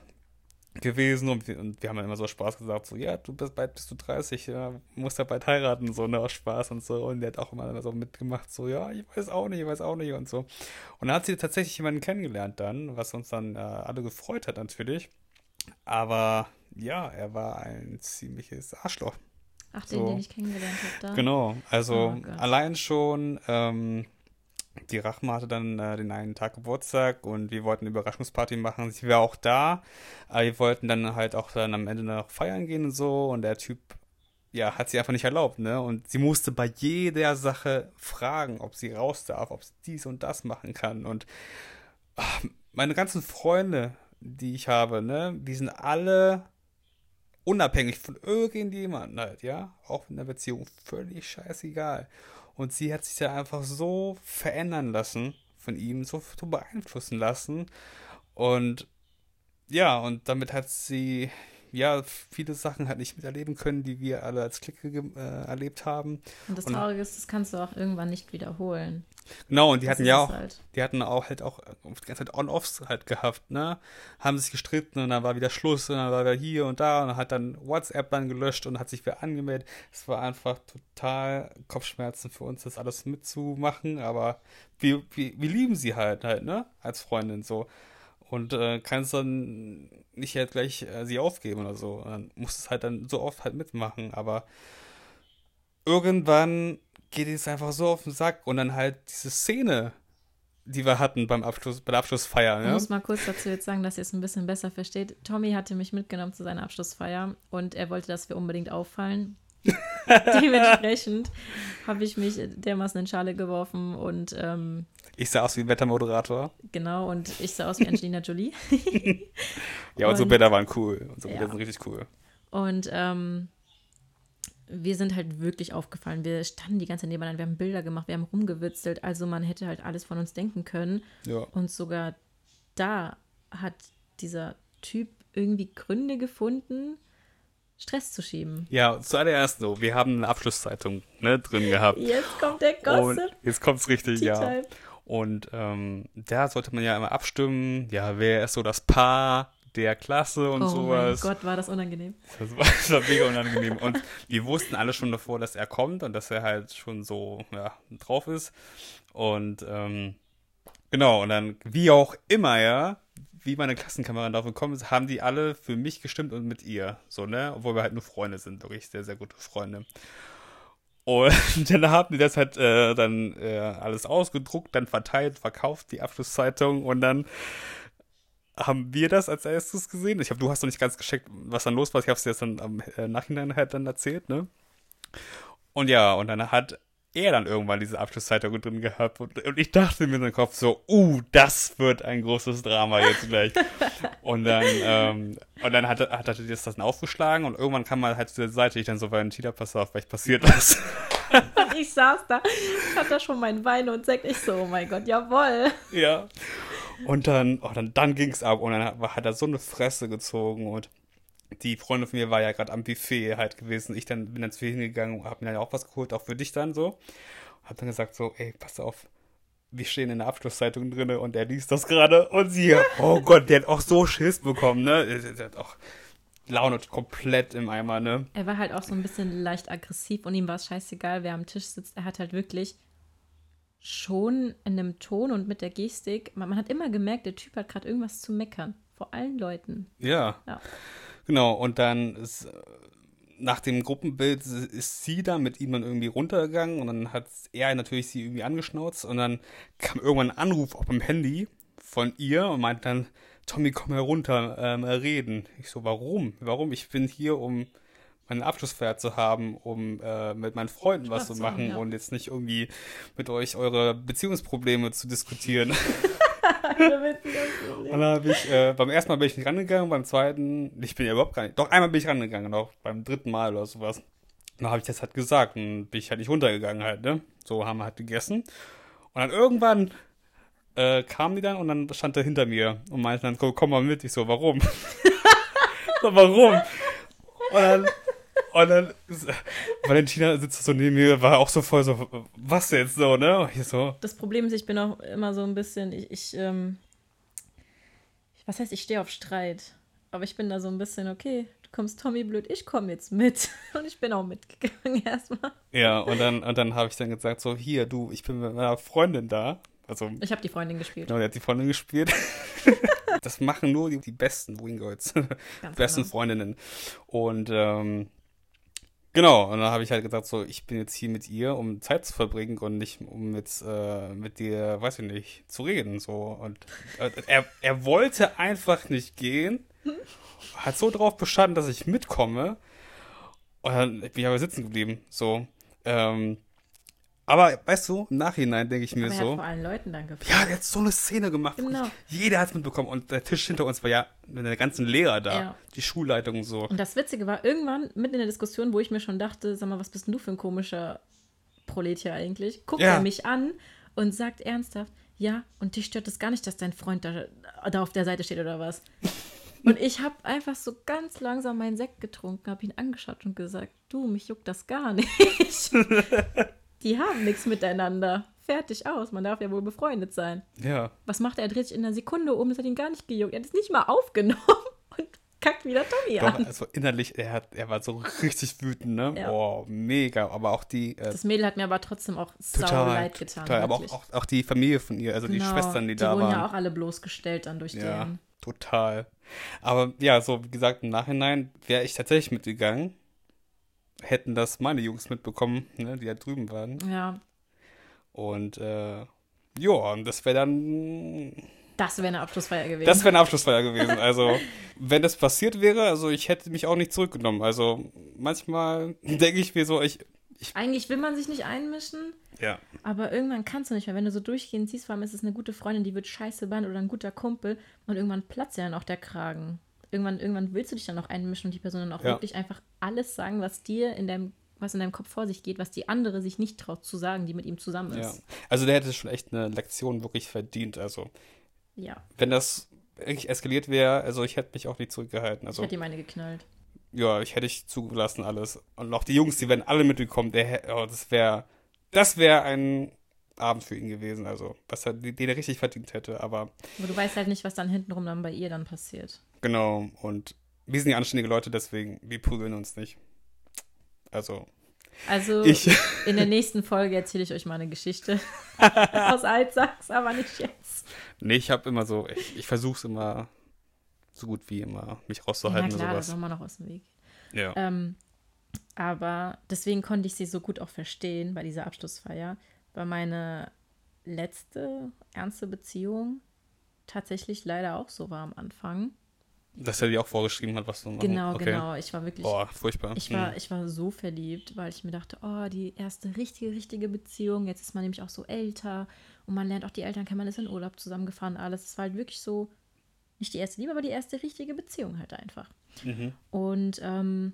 gewesen und wir, und wir haben immer so Spaß gesagt, so, ja, du bist bald bist du 30, ja, musst ja bald heiraten, so, ne, aus Spaß und so. Und der hat auch immer so mitgemacht, so, ja, ich weiß auch nicht, ich weiß auch nicht und so. Und dann hat sie tatsächlich jemanden kennengelernt dann, was uns dann äh, alle gefreut hat natürlich. Aber ja, er war ein ziemliches Arschloch. Ach, den, So. den ich kennengelernt habe da. Genau, also Oh allein schon, ähm, die Rachma hatte dann äh, den einen Tag Geburtstag und wir wollten eine Überraschungsparty machen. Sie war auch da, aber wir wollten dann halt auch dann am Ende noch feiern gehen und so und der Typ ja, hat sie einfach nicht erlaubt, ne? Und sie musste bei jeder Sache fragen, ob sie raus darf, ob sie dies und das machen kann. Und ach, meine ganzen Freunde, die ich habe, ne, die sind alle unabhängig von irgendjemandem halt, ja? Auch in der Beziehung völlig scheißegal. Und sie hat sich da einfach so verändern lassen von ihm, so, beeinflussen lassen. Und ja, und damit hat sie ja, viele Sachen halt nicht miterleben können, die wir alle als Clique äh, erlebt haben. Und das Traurige ist, das kannst du auch irgendwann nicht wiederholen. Genau, und die das hatten ja auch, halt. die hatten auch halt auch die ganze Zeit On-Offs halt gehabt, ne? Haben sich gestritten und dann war wieder Schluss und dann war wieder hier und da und hat dann WhatsApp dann gelöscht und hat sich wieder angemeldet. Es war einfach total Kopfschmerzen für uns, das alles mitzumachen, aber wir, wir, wir lieben sie halt halt, ne? Als Freundin so und äh, kannst dann nicht halt gleich äh, sie aufgeben oder so. Dann musst es halt dann so oft halt mitmachen, aber irgendwann geht es einfach so auf den Sack und dann halt diese Szene, die wir hatten beim Abschluss, bei der Abschlussfeier. Ich muss mal kurz dazu jetzt sagen, dass ihr es ein bisschen besser versteht. Tommy hatte mich mitgenommen zu seiner Abschlussfeier und er wollte, dass wir unbedingt auffallen. Dementsprechend habe ich mich dermaßen in Schale geworfen und ähm, ich sah aus wie ein Wettermoderator. Genau, und ich sah aus wie Angelina Jolie. ja, unsere und, Bilder waren cool. Unsere ja. Bilder sind richtig cool. Und ähm, wir sind halt wirklich aufgefallen. Wir standen die ganze Zeit nebeneinander, wir haben Bilder gemacht, wir haben rumgewitzelt. Also man hätte halt alles von uns denken können. Ja. Und sogar da hat dieser Typ irgendwie Gründe gefunden, Stress zu schieben. Ja, zuallererst so, wir haben eine Abschlusszeitung ne, drin gehabt. Jetzt kommt der Gossip. Und jetzt kommt es richtig, ja. Und ähm, da sollte man ja immer abstimmen, ja, wer ist so das Paar der Klasse und oh sowas. Oh mein Gott, war das unangenehm. Das war, das war mega unangenehm. Und wir wussten alle schon davor, dass er kommt und dass er halt schon so ja, drauf ist. Und ähm, genau, und dann, wie auch immer, ja, wie meine Klassenkameraden darauf gekommen sind, haben die alle für mich gestimmt und mit ihr. So, ne? Obwohl wir halt nur Freunde sind, wirklich sehr, sehr gute Freunde. Und dann haben die das halt äh, dann äh, alles ausgedruckt, dann verteilt, verkauft, die Abschlusszeitung und dann haben wir das als erstes gesehen. Ich glaube, du hast noch nicht ganz gescheckt, was dann los war. Ich habe es dir jetzt dann am äh, Nachhinein halt dann erzählt, ne? Und ja, und dann hat er dann irgendwann diese Abschlusszeitung drin gehabt und, und ich dachte mir in den Kopf so, uh, das wird ein großes Drama jetzt gleich. und dann, ähm, und dann hat, hat er das dann aufgeschlagen und irgendwann kam man halt zu der Seite, ich dann so, Valentina, pass auf, vielleicht passiert was. und ich saß da, ich hatte da schon meinen Wein und sag ich so, oh mein Gott, jawoll. Ja. Und dann, oh, dann, dann ging's ab und dann hat, hat er so eine Fresse gezogen und die Freundin von mir war ja gerade am Buffet halt gewesen. Ich dann bin dann zu ihr hingegangen und habe mir dann auch was geholt, auch für dich dann so. Und habe dann gesagt so, ey, pass auf, wir stehen in der Abschlusszeitung drin und er liest das gerade und sie, oh Gott, der hat auch so Schiss bekommen, ne? Der hat auch Laune komplett im Eimer, ne? Er war halt auch so ein bisschen leicht aggressiv und ihm war es scheißegal, wer am Tisch sitzt. Er hat halt wirklich schon in einem Ton und mit der Gestik, man, man hat immer gemerkt, der Typ hat gerade irgendwas zu meckern. Vor allen Leuten. Ja. ja. Genau, und dann ist, nach dem Gruppenbild ist sie dann mit ihm dann irgendwie runtergegangen und dann hat er natürlich sie irgendwie angeschnauzt und dann kam irgendwann ein Anruf auf dem Handy von ihr und meint dann, Tommy, komm herunter, ähm, reden. Ich so, warum? Warum? Ich bin hier, um meine Abschlussfeier zu haben, um äh, mit meinen Freunden Spaß was zu machen ja. und jetzt nicht irgendwie mit euch eure Beziehungsprobleme zu diskutieren. und dann habe ich, äh, beim ersten Mal bin ich nicht rangegangen, beim zweiten, ich bin ja überhaupt gar nicht, doch einmal bin ich rangegangen, auch beim dritten Mal oder sowas. Dann habe ich das halt gesagt und bin ich halt nicht runtergegangen halt, ne? So haben wir halt gegessen. Und dann irgendwann äh, kamen die dann und dann stand er hinter mir und meinte dann, komm, komm mal mit. Ich so, warum? so, warum? Und dann und dann Valentina sitzt so neben mir, war auch so voll so, was jetzt so, ne? Ich so. Das Problem ist, ich bin auch immer so ein bisschen, ich, ich ähm, was heißt, ich stehe auf Streit. Aber ich bin da so ein bisschen, okay, du kommst Tommy blöd, ich komme jetzt mit. Und ich bin auch mitgegangen erstmal. Ja, und dann, und dann habe ich dann gesagt, so, hier, du, ich bin mit meiner Freundin da. Also, ich habe die Freundin gespielt. Genau, die hat die Freundin gespielt. das machen nur die, die besten Wingirls. besten genau. Freundinnen. Und ähm, Genau, und dann habe ich halt gesagt, so, ich bin jetzt hier mit ihr, um Zeit zu verbringen und nicht, um jetzt äh, mit dir, weiß ich nicht, zu reden. So. Und äh, er, er wollte einfach nicht gehen, hat so drauf bestanden, dass ich mitkomme. Und dann bin ich aber sitzen geblieben. So. Ähm, aber weißt du, im Nachhinein denke ich mir so. hat vor allen Leuten dann gefragt. Ja, der hat so eine Szene gemacht. Genau. Jeder hat es mitbekommen. Und der Tisch hinter uns war ja mit den ganzen Lehrer da. Ja. Die Schulleitung und so. Und das Witzige war, irgendwann mitten in der Diskussion, wo ich mir schon dachte, sag mal, was bist denn du für ein komischer Prolet hier eigentlich? Guckt Ja. er mich an und sagt ernsthaft, ja, und dich stört es gar nicht, dass dein Freund da, da auf der Seite steht oder was? Und ich habe einfach so ganz langsam meinen Sekt getrunken, habe ihn angeschaut und gesagt, du, mich juckt das gar nicht. Die haben nichts miteinander. Fertig aus. Man darf ja wohl befreundet sein. Ja. Was macht er? Er dreht sich in einer Sekunde um, das hat ihn gar nicht gejuckt. Er hat es nicht mal aufgenommen und kackt wieder Tommy Doch, an. also innerlich, er, hat, er war so richtig wütend, ne? Ja. Oh, mega. Aber auch die. Äh, Das Mädel hat mir aber trotzdem auch sau total. leid getan. total. Aber auch, auch, auch die Familie von ihr, also die Genau, Schwestern, die, die da wurden waren. ja auch alle bloßgestellt dann durch Ja, den. total. Aber ja, so wie gesagt, im Nachhinein wäre ich tatsächlich mitgegangen. Hätten das meine Jungs mitbekommen, ne, die da drüben waren. Ja, Und äh, ja, und das wäre dann. das wäre eine Abschlussfeier gewesen. Das wäre eine Abschlussfeier gewesen. Also, wenn das passiert wäre, also ich hätte mich auch nicht zurückgenommen. Also, manchmal denke ich mir so, ich. Eigentlich will man sich nicht einmischen, Ja. aber irgendwann kannst du nicht mehr. Wenn du so durchgehend siehst, vor allem ist es eine gute Freundin, die wird scheiße behandelt oder ein guter Kumpel und irgendwann platzt ja dann auch der Kragen. Irgendwann, irgendwann willst du dich dann auch einmischen und die Person dann auch Ja. wirklich einfach alles sagen, was dir in deinem, was in deinem Kopf vor sich geht, was die andere sich nicht traut zu sagen, die mit ihm zusammen ja. ist. Also, der hätte schon echt eine Lektion wirklich verdient. Also, Ja, wenn das wirklich eskaliert wäre, also ich hätte mich auch nicht zurückgehalten. ich Also, hätte ihm eine geknallt. ja, ich hätte ich zugelassen alles. Und auch die Jungs, die wären alle mitgekommen. Der, oh, das wäre, das wäre ein Abend für ihn gewesen. Also, was er, den er richtig verdient hätte. Aber Aber du weißt halt nicht, was dann hintenrum dann bei ihr dann passiert. Genau. Und wir sind ja anständige Leute, deswegen wir prügeln uns nicht. Also, Also ich. in der nächsten Folge erzähle ich euch mal eine Geschichte aus Altsachs, aber nicht jetzt. nee, ich habe immer so, ich, ich versuche es immer so gut wie immer, mich Ja, rauszuhalten klar, und das sowas. haben wir noch aus dem Weg. Ja. Ähm, aber deswegen konnte ich sie so gut auch verstehen bei dieser Abschlussfeier, weil meine letzte ernste Beziehung tatsächlich leider auch so war am Anfang. Dass er dir auch vorgeschrieben hat, was du machen Genau, okay. genau. Ich war wirklich, Boah, furchtbar. ich war, Hm. ich war so verliebt, weil ich mir dachte, oh, die erste richtige, richtige Beziehung. Jetzt ist man nämlich auch so älter und man lernt auch die Eltern kennen, man ist in Urlaub zusammengefahren, alles. Es war halt wirklich so, nicht die erste Liebe, aber die erste richtige Beziehung halt einfach. Mhm. Und ähm,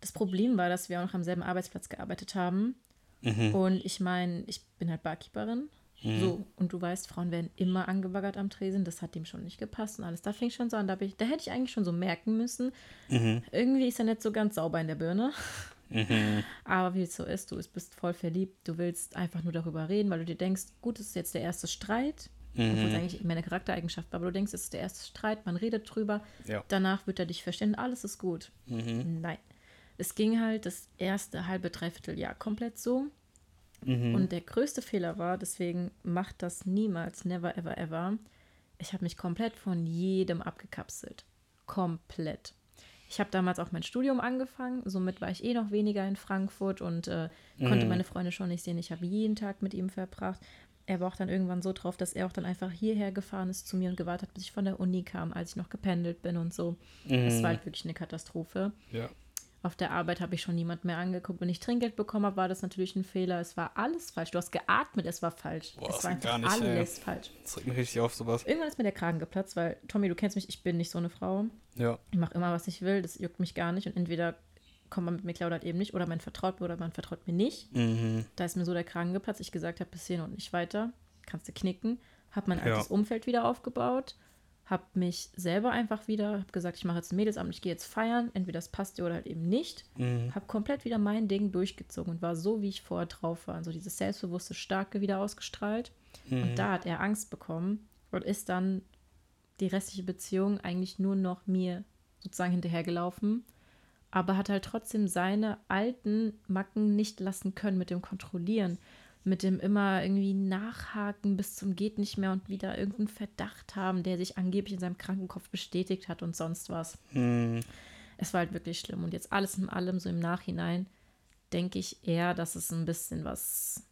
das Problem war, dass wir auch noch am selben Arbeitsplatz gearbeitet haben. Mhm. Und ich meine, ich bin halt Barkeeperin. So, und du weißt, Frauen werden immer angebaggert am Tresen. Das hat dem schon nicht gepasst und alles. Da fing schon so an. Da, ich, da hätte ich eigentlich schon so merken müssen. Mhm. Irgendwie ist er nicht so ganz sauber in der Birne. Mhm. Aber wie es so ist, du bist voll verliebt. Du willst einfach nur darüber reden, weil du dir denkst, gut, das ist jetzt der erste Streit. Obwohl es eigentlich meine Charaktereigenschaft war. Aber du denkst, es ist der erste Streit, man redet drüber. Ja. Danach wird er dich verstehen, alles ist gut. Mhm. Nein. Es ging halt das erste halbe, dreiviertel Jahr komplett so. Mhm. Und der größte Fehler war, deswegen macht das niemals, never, ever, ever. Ich habe mich komplett von jedem abgekapselt. Komplett. Ich habe damals auch mein Studium angefangen, somit war ich eh noch weniger in Frankfurt und äh, konnte Mhm. meine Freunde schon nicht sehen. Ich habe jeden Tag mit ihm verbracht. Er war auch dann irgendwann so drauf, dass er auch dann einfach hierher gefahren ist zu mir und gewartet hat, bis ich von der Uni kam, als ich noch gependelt bin und so. Es Mhm. war halt wirklich eine Katastrophe. Ja. Auf der Arbeit habe ich schon niemand mehr angeguckt. Wenn ich Trinkgeld bekommen habe, war das natürlich ein Fehler. Es war alles falsch. Du hast geatmet, es war falsch. Boah, es war einfach nicht, ey. alles falsch. Das regt mich richtig auf, sowas. Irgendwann ist mir der Kragen geplatzt, weil, Tommy, du kennst mich, ich bin nicht so eine Frau. Ja. Ich mache immer, was ich will. Das juckt mich gar nicht. Und entweder kommt man mit mir klar oder halt eben nicht. Oder man vertraut mir oder man vertraut mir nicht. Mhm. Da ist mir so der Kragen geplatzt. Ich gesagt habe, bis hierhin und nicht weiter. Kannst du knicken. Habe mein Ja. altes Umfeld wieder aufgebaut. Habe mich selber einfach wieder, habe gesagt, ich mache jetzt ein Mädelsamt, ich gehe jetzt feiern. Entweder das passt dir oder halt eben nicht. Mhm. Habe komplett wieder mein Ding durchgezogen und war so, wie ich vorher drauf war. Also dieses selbstbewusste, starke wieder ausgestrahlt. Mhm. Und da hat er Angst bekommen und ist dann die restliche Beziehung eigentlich nur noch mir sozusagen hinterhergelaufen. Aber hat halt trotzdem seine alten Macken nicht lassen können mit dem Kontrollieren. Mit dem immer irgendwie nachhaken bis zum geht nicht mehr und wieder irgendeinen Verdacht haben, der sich angeblich in seinem Krankenkopf bestätigt hat und sonst was Mhm. es war halt wirklich schlimm. Und jetzt alles in allem, so im Nachhinein, denke ich eher, dass es ein bisschen was,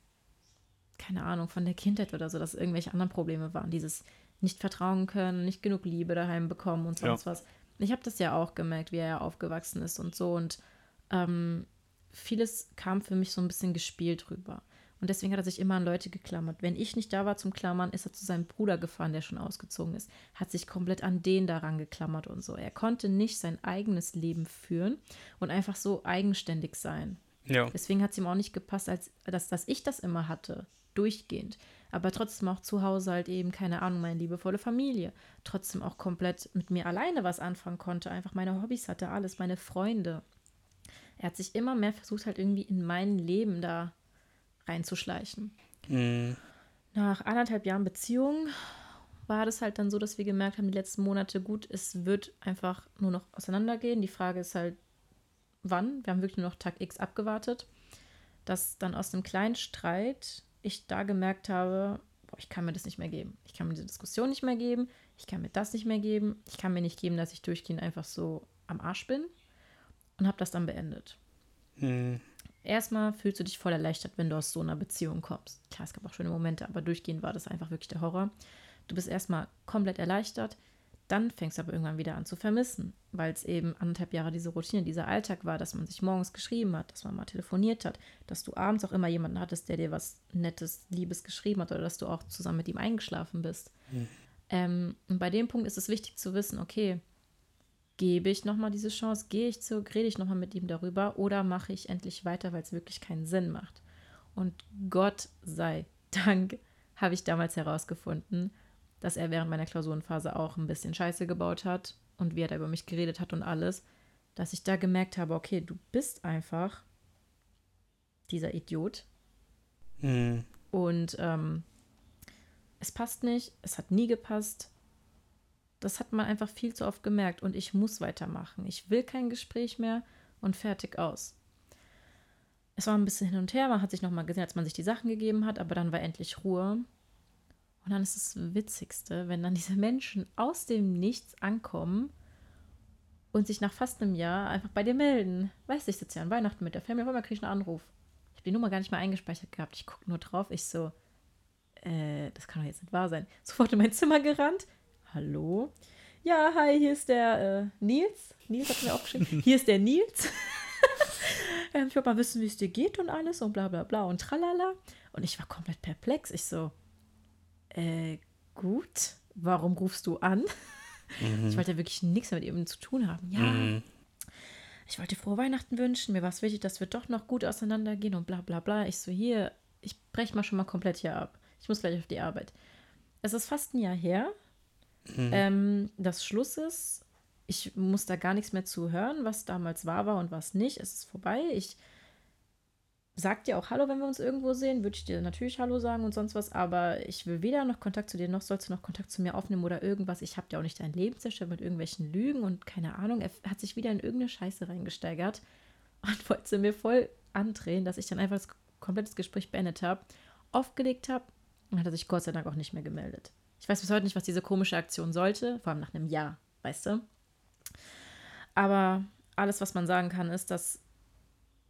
keine Ahnung, von der Kindheit oder so, dass irgendwelche anderen Probleme waren. Dieses nicht vertrauen können, nicht genug Liebe daheim bekommen und sonst was. Ich habe das ja auch gemerkt, wie er ja aufgewachsen ist und so. Und ähm, vieles kam für mich so ein bisschen gespielt rüber. Und deswegen hat er sich immer an Leute geklammert. Wenn ich nicht da war zum Klammern, ist er zu seinem Bruder gefahren, der schon ausgezogen ist, hat sich komplett an den daran geklammert und so. Er konnte nicht sein eigenes Leben führen und einfach so eigenständig sein. Ja. Deswegen hat es ihm auch nicht gepasst, als, dass, dass ich das immer hatte, durchgehend. Aber trotzdem auch zu Hause halt eben, keine Ahnung, meine liebevolle Familie. Trotzdem auch komplett mit mir alleine was anfangen konnte. Einfach meine Hobbys hatte, alles, meine Freunde. Er hat sich immer mehr versucht, halt irgendwie in mein Leben da reinzuschleichen. Mhm. Nach anderthalb Jahren Beziehung war das halt dann so, dass wir gemerkt haben, die letzten Monate, gut, es wird einfach nur noch auseinandergehen. Die Frage ist halt, wann. Wir haben wirklich nur noch Tag X abgewartet. Dass dann aus einem kleinen Streit ich da gemerkt habe, boah, ich kann mir das nicht mehr geben. Ich kann mir diese Diskussion nicht mehr geben. Ich kann mir das nicht mehr geben. Ich kann mir nicht geben, dass ich durchgehend einfach so am Arsch bin. Und habe das dann beendet. Mhm. Erstmal fühlst du dich voll erleichtert, wenn du aus so einer Beziehung kommst. Klar, es gab auch schöne Momente, aber durchgehend war das einfach wirklich der Horror. Du bist erstmal komplett erleichtert, dann fängst du aber irgendwann wieder an zu vermissen, weil es eben anderthalb Jahre diese Routine, dieser Alltag war, dass man sich morgens geschrieben hat, dass man mal telefoniert hat, dass du abends auch immer jemanden hattest, der dir was Nettes, Liebes geschrieben hat oder dass du auch zusammen mit ihm eingeschlafen bist. Mhm. Ähm, und bei dem Punkt ist es wichtig zu wissen, okay, gebe ich nochmal diese Chance, gehe ich zurück, rede ich nochmal mit ihm darüber oder mache ich endlich weiter, weil es wirklich keinen Sinn macht. Und Gott sei Dank habe ich damals herausgefunden, dass er während meiner Klausurenphase auch ein bisschen Scheiße gebaut hat und wie er da über mich geredet hat und alles, dass ich da gemerkt habe, okay, du bist einfach dieser Idiot. Mhm. Und ähm, es passt nicht, es hat nie gepasst. Das hat man einfach viel zu oft gemerkt und ich muss weitermachen. Ich will kein Gespräch mehr und fertig aus. Es war ein bisschen hin und her, man hat sich nochmal gesehen, als man sich die Sachen gegeben hat, aber dann war endlich Ruhe. Und dann ist das Witzigste, wenn dann diese Menschen aus dem Nichts ankommen und sich nach fast einem Jahr einfach bei dir melden. Weißt du, ich sitze ja an Weihnachten mit der Familie, einmal kriege ich einen Anruf. Ich habe die Nummer gar nicht mehr eingespeichert gehabt. Ich gucke nur drauf, ich so, äh, das kann doch jetzt nicht wahr sein. Sofort in mein Zimmer gerannt. Hallo? Ja, hi, hier ist der äh, Nils. Nils hat mir auch geschrieben. Hier ist der Nils. ähm, ich wollte mal wissen, wie es dir geht und alles und bla bla bla und tralala. Und ich war komplett perplex. Ich so, äh, gut, warum rufst du an? Mhm. Ich wollte ja wirklich nichts mehr mit ihm zu tun haben. Ja, Mhm. ich wollte frohe Weihnachten wünschen. Mir war es wichtig, dass wir doch noch gut auseinandergehen und bla bla bla. Ich so, hier, ich breche mal schon mal komplett hier ab. Ich muss gleich auf die Arbeit. Es ist fast ein Jahr her, Mhm. ähm, dass Schluss ist. Ich muss da gar nichts mehr zuhören, was damals wahr war und was nicht. Es ist vorbei. Ich sag dir auch Hallo, wenn wir uns irgendwo sehen. Würde ich dir natürlich Hallo sagen und sonst was. Aber ich will weder noch Kontakt zu dir, noch sollst du noch Kontakt zu mir aufnehmen oder irgendwas. Ich habe dir auch nicht dein Leben zerstört mit irgendwelchen Lügen und keine Ahnung. Er hat sich wieder in irgendeine Scheiße reingesteigert und wollte mir voll andrehen, dass ich dann einfach das komplette Gespräch beendet habe, aufgelegt habe und hat er sich Gott sei Dank auch nicht mehr gemeldet. Ich weiß bis heute nicht, was diese komische Aktion sollte, vor allem nach einem Jahr, weißt du. Aber alles, was man sagen kann, ist, dass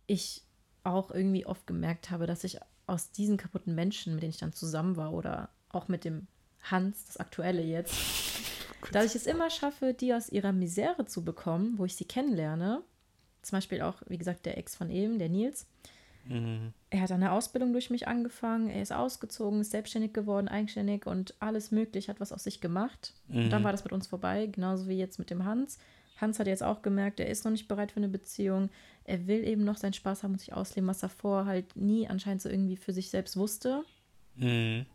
ich auch irgendwie oft gemerkt habe, dass ich aus diesen kaputten Menschen, mit denen ich dann zusammen war, oder auch mit dem Hans, das aktuelle jetzt, dass ich es immer schaffe, die aus ihrer Misere zu bekommen, wo ich sie kennenlerne. Zum Beispiel auch, wie gesagt, der Ex von eben, der Nils. Mhm. Er hat eine Ausbildung durch mich angefangen, er ist ausgezogen, ist selbstständig geworden, eigenständig und alles möglich, hat was aus sich gemacht. Und dann Mhm. war das mit uns vorbei, genauso wie jetzt mit dem Hans. Hans hat jetzt auch gemerkt, er ist noch nicht bereit für eine Beziehung. Er will eben noch seinen Spaß haben und sich ausleben, was er vorher halt nie anscheinend so irgendwie für sich selbst wusste. Mhm.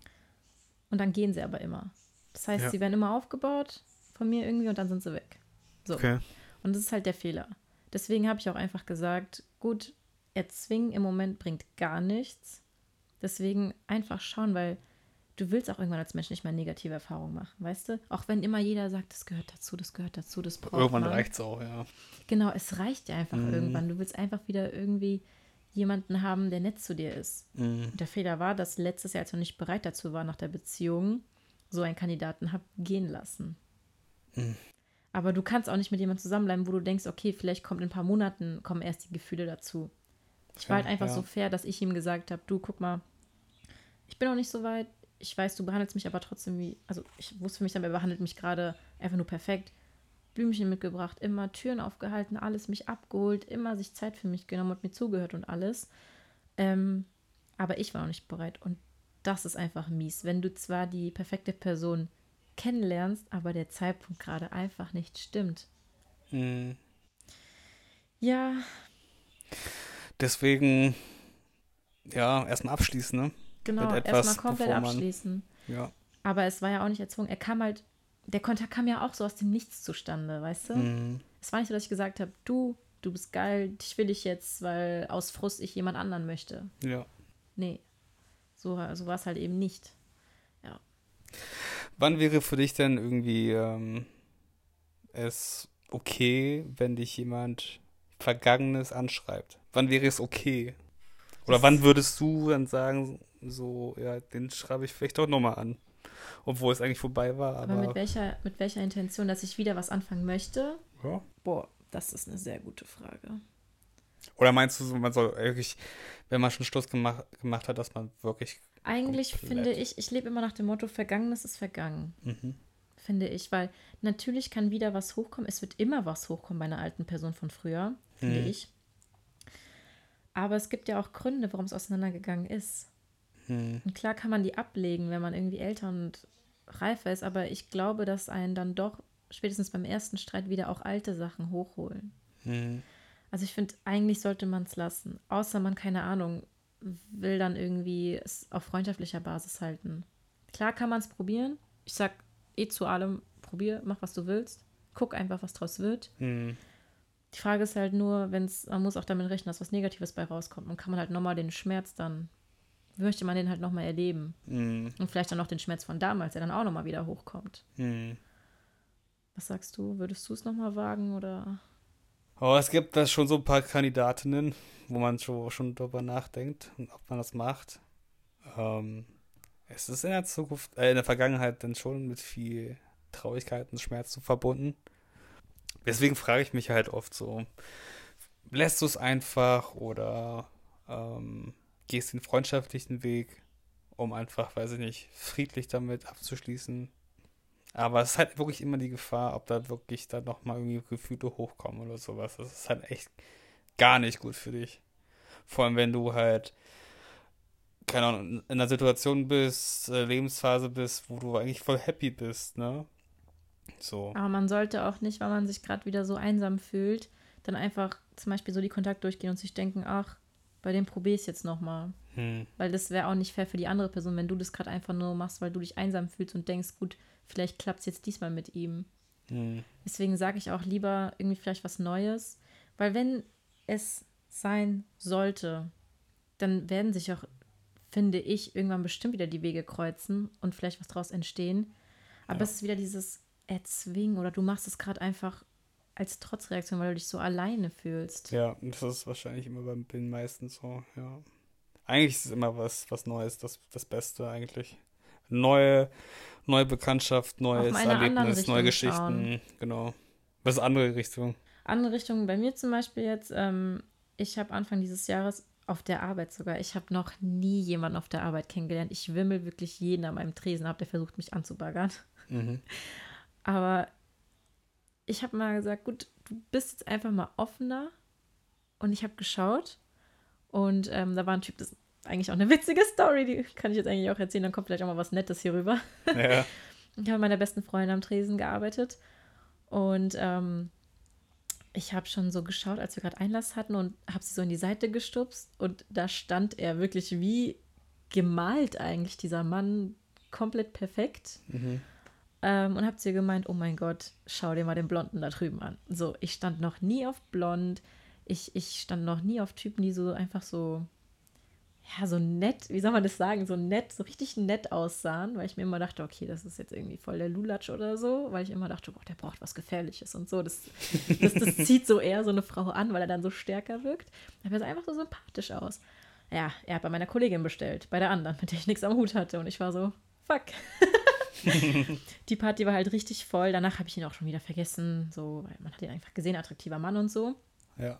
Und dann gehen sie aber immer. Das heißt, Ja. sie werden immer aufgebaut von mir irgendwie und dann sind sie weg. So. Okay. Und das ist halt der Fehler. Deswegen habe ich auch einfach gesagt, gut, erzwingen im Moment bringt gar nichts. Deswegen einfach schauen, weil du willst auch irgendwann als Mensch nicht mehr negative Erfahrungen machen, weißt du? Auch wenn immer jeder sagt, das gehört dazu, das gehört dazu, das braucht Irgendwann man. reicht's auch, ja. Genau, es reicht dir einfach Mhm. irgendwann. Du willst einfach wieder irgendwie jemanden haben, der nett zu dir ist. Mhm. Der Fehler war, dass letztes Jahr, als ich noch nicht bereit dazu war, nach der Beziehung, so einen Kandidaten hab gehen lassen. Mhm. Aber du kannst auch nicht mit jemandem zusammenbleiben, wo du denkst, okay, vielleicht kommt in ein paar Monaten, kommen erst die Gefühle dazu. Ich war halt einfach ja. so fair, dass ich ihm gesagt habe, du, guck mal, ich bin noch nicht so weit. Ich weiß, du behandelst mich aber trotzdem wie, also ich wusste für mich dann, er behandelt mich gerade einfach nur perfekt. Blümchen mitgebracht, immer Türen aufgehalten, alles mich abgeholt, immer sich Zeit für mich genommen und mir zugehört und alles. Ähm, aber ich war noch nicht bereit. Und das ist einfach mies. Wenn du zwar die perfekte Person kennenlernst, aber der Zeitpunkt gerade einfach nicht stimmt. Mhm. Ja. Deswegen, ja, erstmal abschließen, ne? Genau, erstmal komplett man, abschließen. Ja. Aber es war ja auch nicht erzwungen. Er kam halt, der Kontakt kam ja auch so aus dem Nichts zustande, weißt du? Mhm. Es war nicht so, dass ich gesagt habe, du, du bist geil, dich will ich jetzt, weil aus Frust ich jemand anderen möchte. Ja. Nee. So, so war es halt eben nicht. Ja. Wann wäre für dich denn irgendwie ähm, es okay, wenn dich jemand Vergangenes anschreibt? Wann wäre es okay? Oder wann würdest du dann sagen, so, ja, den schreibe ich vielleicht doch nochmal an? Obwohl es eigentlich vorbei war. Aber, aber, mit, welcher, mit welcher Intention, dass ich wieder was anfangen möchte? Ja. Boah, das ist eine sehr gute Frage. Oder meinst du, man soll wirklich, wenn man schon Schluss gemacht, gemacht hat, dass man wirklich. Eigentlich finde ich, ich lebe immer nach dem Motto, Vergangenes ist vergangen. Mhm. Finde ich, weil natürlich kann wieder was hochkommen. Es wird immer was hochkommen bei einer alten Person von früher, finde mhm. ich. Aber es gibt ja auch Gründe, warum es auseinandergegangen ist. Mhm. Und klar kann man die ablegen, wenn man irgendwie älter und reifer ist, aber ich glaube, dass einen dann doch spätestens beim ersten Streit wieder auch alte Sachen hochholen. Mhm. Also ich finde, eigentlich sollte man es lassen. Außer man, keine Ahnung, will dann irgendwie es auf freundschaftlicher Basis halten. Klar kann man es probieren. Ich sag eh zu allem, probier, mach, was du willst. Guck einfach, was draus wird. Mhm. Die Frage ist halt nur, wenn es, man muss auch damit rechnen, dass was Negatives bei rauskommt. Und kann man halt nochmal den Schmerz dann, möchte man den halt nochmal erleben. Mhm. Und vielleicht dann noch den Schmerz von damals, der dann auch nochmal wieder hochkommt. Mhm. Was sagst du? Würdest du es nochmal wagen oder? Oh, es gibt da schon so ein paar Kandidatinnen, wo man schon, schon darüber nachdenkt und ob man das macht. Ähm, es ist in der Zukunft, äh, in der Vergangenheit dann schon mit viel Traurigkeit und Schmerz verbunden. Deswegen frage ich mich halt oft so, lässt du es einfach oder ähm, gehst den freundschaftlichen Weg, um einfach, weiß ich nicht, friedlich damit abzuschließen? Aber es ist halt wirklich immer die Gefahr, ob da wirklich dann nochmal irgendwie Gefühle hochkommen oder sowas. Das ist halt echt gar nicht gut für dich. Vor allem, wenn du halt, keine Ahnung, in einer Situation bist, äh, Lebensphase bist, wo du eigentlich voll happy bist, ne? So. Aber man sollte auch nicht, weil man sich gerade wieder so einsam fühlt, dann einfach zum Beispiel so die Kontakt durchgehen und sich denken, ach, bei dem probiere ich es jetzt nochmal. Hm. Weil das wäre auch nicht fair für die andere Person, wenn du das gerade einfach nur machst, weil du dich einsam fühlst und denkst, gut, vielleicht klappt es jetzt diesmal mit ihm. Mhm. Deswegen sage ich auch lieber irgendwie vielleicht was Neues, weil wenn es sein sollte, dann werden sich auch, finde ich, irgendwann bestimmt wieder die Wege kreuzen und vielleicht was daraus entstehen. Aber ja. es ist wieder dieses Erzwingen oder du machst es gerade einfach als Trotzreaktion, weil du dich so alleine fühlst. Ja, das ist wahrscheinlich immer bei den meisten so, ja. Eigentlich ist es immer was, was Neues, das, das Beste eigentlich. Neue, neue Bekanntschaft, neues Erlebnis, neue Geschichten. Schauen. Genau. Was andere Richtung? Andere Richtung bei mir zum Beispiel jetzt, ähm, ich habe Anfang dieses Jahres auf der Arbeit sogar, ich habe noch nie jemanden auf der Arbeit kennengelernt. Ich wimmel wirklich jeden an meinem Tresen ab, der versucht, mich anzubaggern. Mhm. Aber ich habe mal gesagt, gut, du bist jetzt einfach mal offener. Und ich habe geschaut. Und ähm, da war ein Typ, das eigentlich auch eine witzige Story, die kann ich jetzt eigentlich auch erzählen, dann kommt vielleicht auch mal was Nettes hier rüber. Ja. Ich habe mit meiner besten Freundin am Tresen gearbeitet und ähm, ich habe schon so geschaut, als wir gerade Einlass hatten und habe sie so in die Seite gestupst und da stand er wirklich wie gemalt eigentlich, dieser Mann, komplett perfekt. Mhm. Ähm, und habe zu ihr gemeint, oh mein Gott, schau dir mal den Blonden da drüben an. So, ich stand noch nie auf Blond, ich, ich stand noch nie auf Typen, die so einfach so ja, so nett, wie soll man das sagen, so nett, so richtig nett aussahen, weil ich mir immer dachte, okay, das ist jetzt irgendwie voll der Lulatsch oder so, weil ich immer dachte, boah, der braucht was Gefährliches und so. Das, das, das zieht so eher so eine Frau an, weil er dann so stärker wirkt. Aber er sah einfach so sympathisch aus. Ja, er hat bei meiner Kollegin bestellt, bei der anderen, mit der ich nichts am Hut hatte. Und ich war so, fuck. die Party war halt richtig voll. Danach habe ich ihn auch schon wieder vergessen, so, weil man hat ihn einfach gesehen, attraktiver Mann und so. Ja.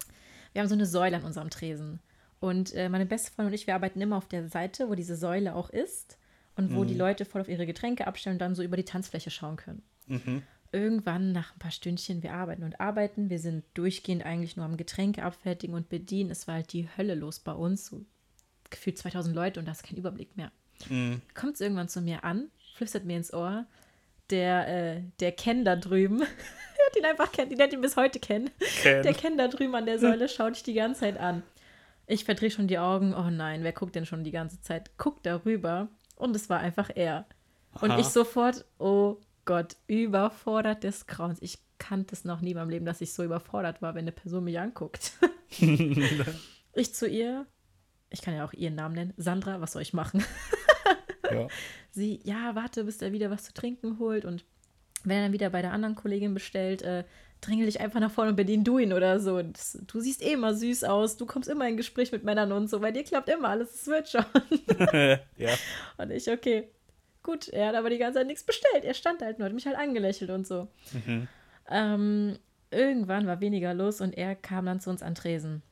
Wir haben so eine Säule an unserem Tresen. Und äh, meine beste Freundin und ich, wir arbeiten immer auf der Seite, wo diese Säule auch ist und wo mhm. die Leute voll auf ihre Getränke abstellen und dann so über die Tanzfläche schauen können. Mhm. irgendwann nach ein paar Stündchen, wir arbeiten und arbeiten, wir sind durchgehend eigentlich nur am Getränke abfertigen und bedienen. Es war halt die Hölle los bei uns, so gefühlt 2000 Leute und da ist kein Überblick mehr. Mhm. Kommt es irgendwann zu mir an, flüstert mir ins Ohr, der, äh, der Ken da drüben, hat ihn einfach kennt, die nennt ihn bis heute Ken. Ken. Der Ken da drüben an der Säule schaut dich die ganze Zeit an. Ich verdrehe schon die Augen. Oh nein, wer guckt denn schon die ganze Zeit? Guckt darüber. Und es war einfach er. Und Aha. ich sofort, oh Gott, überfordert des Grauens. Ich kannte es noch nie in meinem Leben, dass ich so überfordert war, wenn eine Person mich anguckt. ich zu ihr, ich kann ja auch ihren Namen nennen, Sandra, was soll ich machen? ja. Sie, ja, warte, bis er wieder was zu trinken holt und wenn er dann wieder bei der anderen Kollegin bestellt, äh, drängel dich einfach nach vorne und bedien du ihn oder so. Das, du siehst eh immer süß aus, du kommst immer in Gespräch mit Männern und so, bei dir klappt immer alles, es wird schon. ja. Und ich, okay, gut, er hat aber die ganze Zeit nichts bestellt, er stand halt nur, hat mich halt angelächelt und so. Mhm. Ähm, irgendwann war weniger los und er kam dann zu uns an Tresen.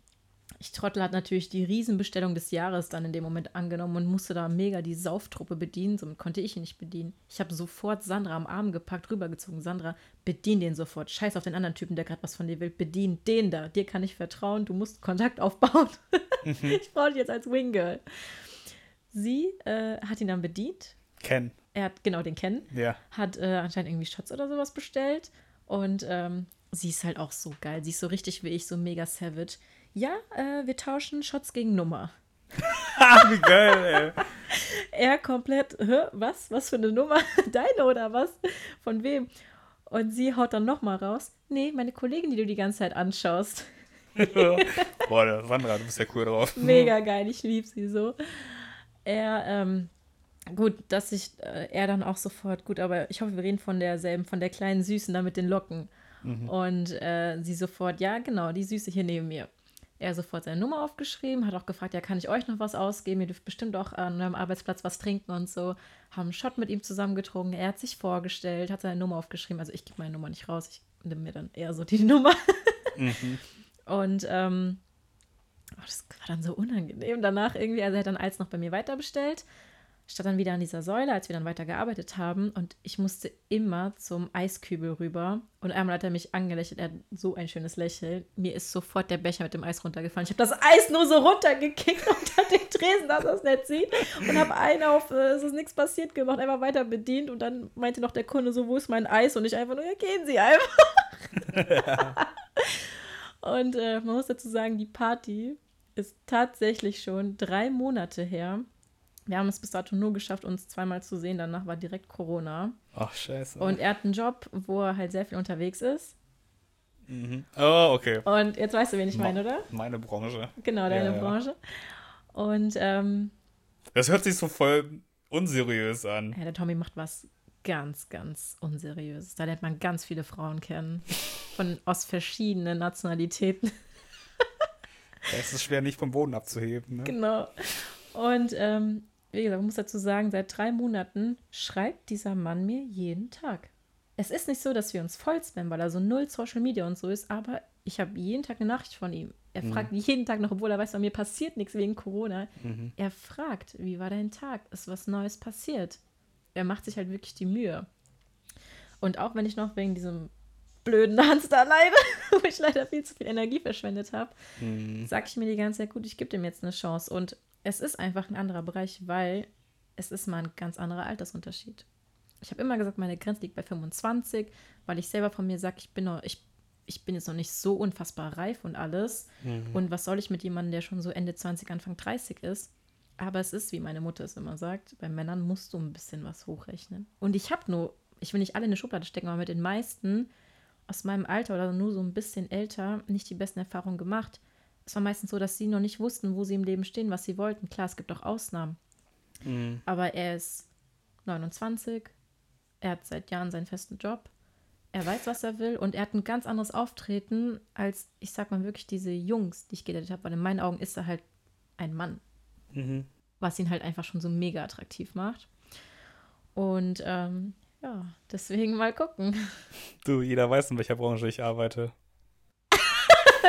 Ich Trottel hat natürlich die Riesenbestellung des Jahres dann in dem Moment angenommen und musste da mega die Sauftruppe bedienen. Somit konnte ich ihn nicht bedienen. Ich habe sofort Sandra am Arm gepackt, rübergezogen. Sandra, bedien den sofort. Scheiß auf den anderen Typen, der gerade was von dir will. Bedien den da. Dir kann ich vertrauen. Du musst Kontakt aufbauen. ich brauche dich jetzt als Winggirl. Sie äh, hat ihn dann bedient. Ken. Er hat genau den kennen Ja. hat äh, anscheinend irgendwie Shots oder sowas bestellt. Und ähm, sie ist halt auch so geil. Sie ist so richtig wie ich, so mega savage. Ja, äh, wir tauschen Shots gegen Nummer. Wie geil, ey. Er komplett, Hä, was? Was für eine Nummer? Deine oder was? Von wem? Und sie haut dann nochmal raus. Nee, meine Kollegin, die du die ganze Zeit anschaust. Boah, der Sandra, du bist ja cool drauf. Mega geil, ich liebe sie so. Er, ähm, gut, dass ich, äh, er dann auch sofort, gut, aber ich hoffe, wir reden von derselben, von der kleinen Süßen da mit den Locken. Und äh, sie sofort, ja, genau, die Süße hier neben mir. Er sofort seine Nummer aufgeschrieben, hat auch gefragt, ja, kann ich euch noch was ausgeben? Ihr dürft bestimmt auch an eurem Arbeitsplatz was trinken und so. Haben einen Shot mit ihm zusammengetrunken. Er hat sich vorgestellt, hat seine Nummer aufgeschrieben. Also ich gebe meine Nummer nicht raus, ich nehme mir dann eher so die Nummer. Mhm. Und ähm, oh, das war dann so unangenehm. Danach irgendwie, also er hat dann Eis noch bei mir weiter bestellt. Statt dann wieder an dieser Säule, als wir dann weiter gearbeitet haben. Und ich musste immer zum Eiskübel rüber. Und einmal hat er mich angelächelt. Er hat so ein schönes Lächeln. Mir ist sofort der Becher mit dem Eis runtergefallen. Ich habe das Eis nur so runtergekickt unter den Tresen, dass er es nicht sieht. Und habe einen auf, äh, es ist nichts passiert gemacht, einfach weiter bedient. Und dann meinte noch der Kunde so, wo ist mein Eis? Und ich einfach nur, ja, gehen Sie einfach. Und äh, man muss dazu sagen, die Party ist tatsächlich schon drei Monate her. Wir haben es bis dato nur geschafft, uns zweimal zu sehen. Danach war direkt Corona. Ach, scheiße. Und er hat einen Job, wo er halt sehr viel unterwegs ist. mhm. Oh, okay. Und jetzt weißt du, wen ich meine, oder? Meine Branche. Genau, deine Ja, ja. Branche. Und ähm, Das hört sich so voll unseriös an. ja, der Tommy macht was ganz, ganz Unseriöses. Da lernt man ganz viele Frauen kennen. Von aus verschiedenen Nationalitäten. Da ist es schwer, nicht vom Boden abzuheben. Ne? Genau. Und ähm, wie gesagt, man muss dazu sagen, seit drei Monaten schreibt dieser Mann mir jeden Tag. Es ist nicht so, dass wir uns voll spammen, weil er so null Social Media und so ist, aber ich habe jeden Tag eine Nachricht von ihm. Er fragt jeden Tag noch, obwohl er weiß, bei mir passiert nichts wegen Corona. Mhm. Er fragt, wie war dein Tag? Ist was Neues passiert? Er macht sich halt wirklich die Mühe. Und auch wenn ich noch wegen diesem blöden Hans da leide, wo ich leider viel zu viel Energie verschwendet habe, Mhm. sage ich mir die ganze Zeit, gut, ich gebe dem jetzt eine Chance. Und es ist einfach ein anderer Bereich, weil es ist mal ein ganz anderer Altersunterschied. Ich habe immer gesagt, meine Grenze liegt bei 25, weil ich selber von mir sage, ich bin noch, ich, ich bin jetzt noch nicht so unfassbar reif und alles. Und was soll ich mit jemandem, der schon so Ende 20, Anfang 30 ist? Aber es ist, wie meine Mutter es immer sagt, bei Männern musst du ein bisschen was hochrechnen. Und ich habe nur, ich will nicht alle in eine Schublade stecken, aber mit den meisten aus meinem Alter oder nur so ein bisschen älter nicht die besten Erfahrungen gemacht. Es war meistens so, dass sie noch nicht wussten, wo sie im Leben stehen, was sie wollten. Klar, es gibt auch Ausnahmen. Mhm. Aber er ist 29, er hat seit Jahren seinen festen Job, er weiß, was er will und er hat ein ganz anderes Auftreten als, ich sag mal wirklich, diese Jungs, die ich gedatet habe, weil in meinen Augen ist er halt ein Mann, Mhm. was ihn halt einfach schon so mega attraktiv macht. Und ähm, ja, deswegen mal gucken. Du, jeder weiß, in welcher Branche ich arbeite.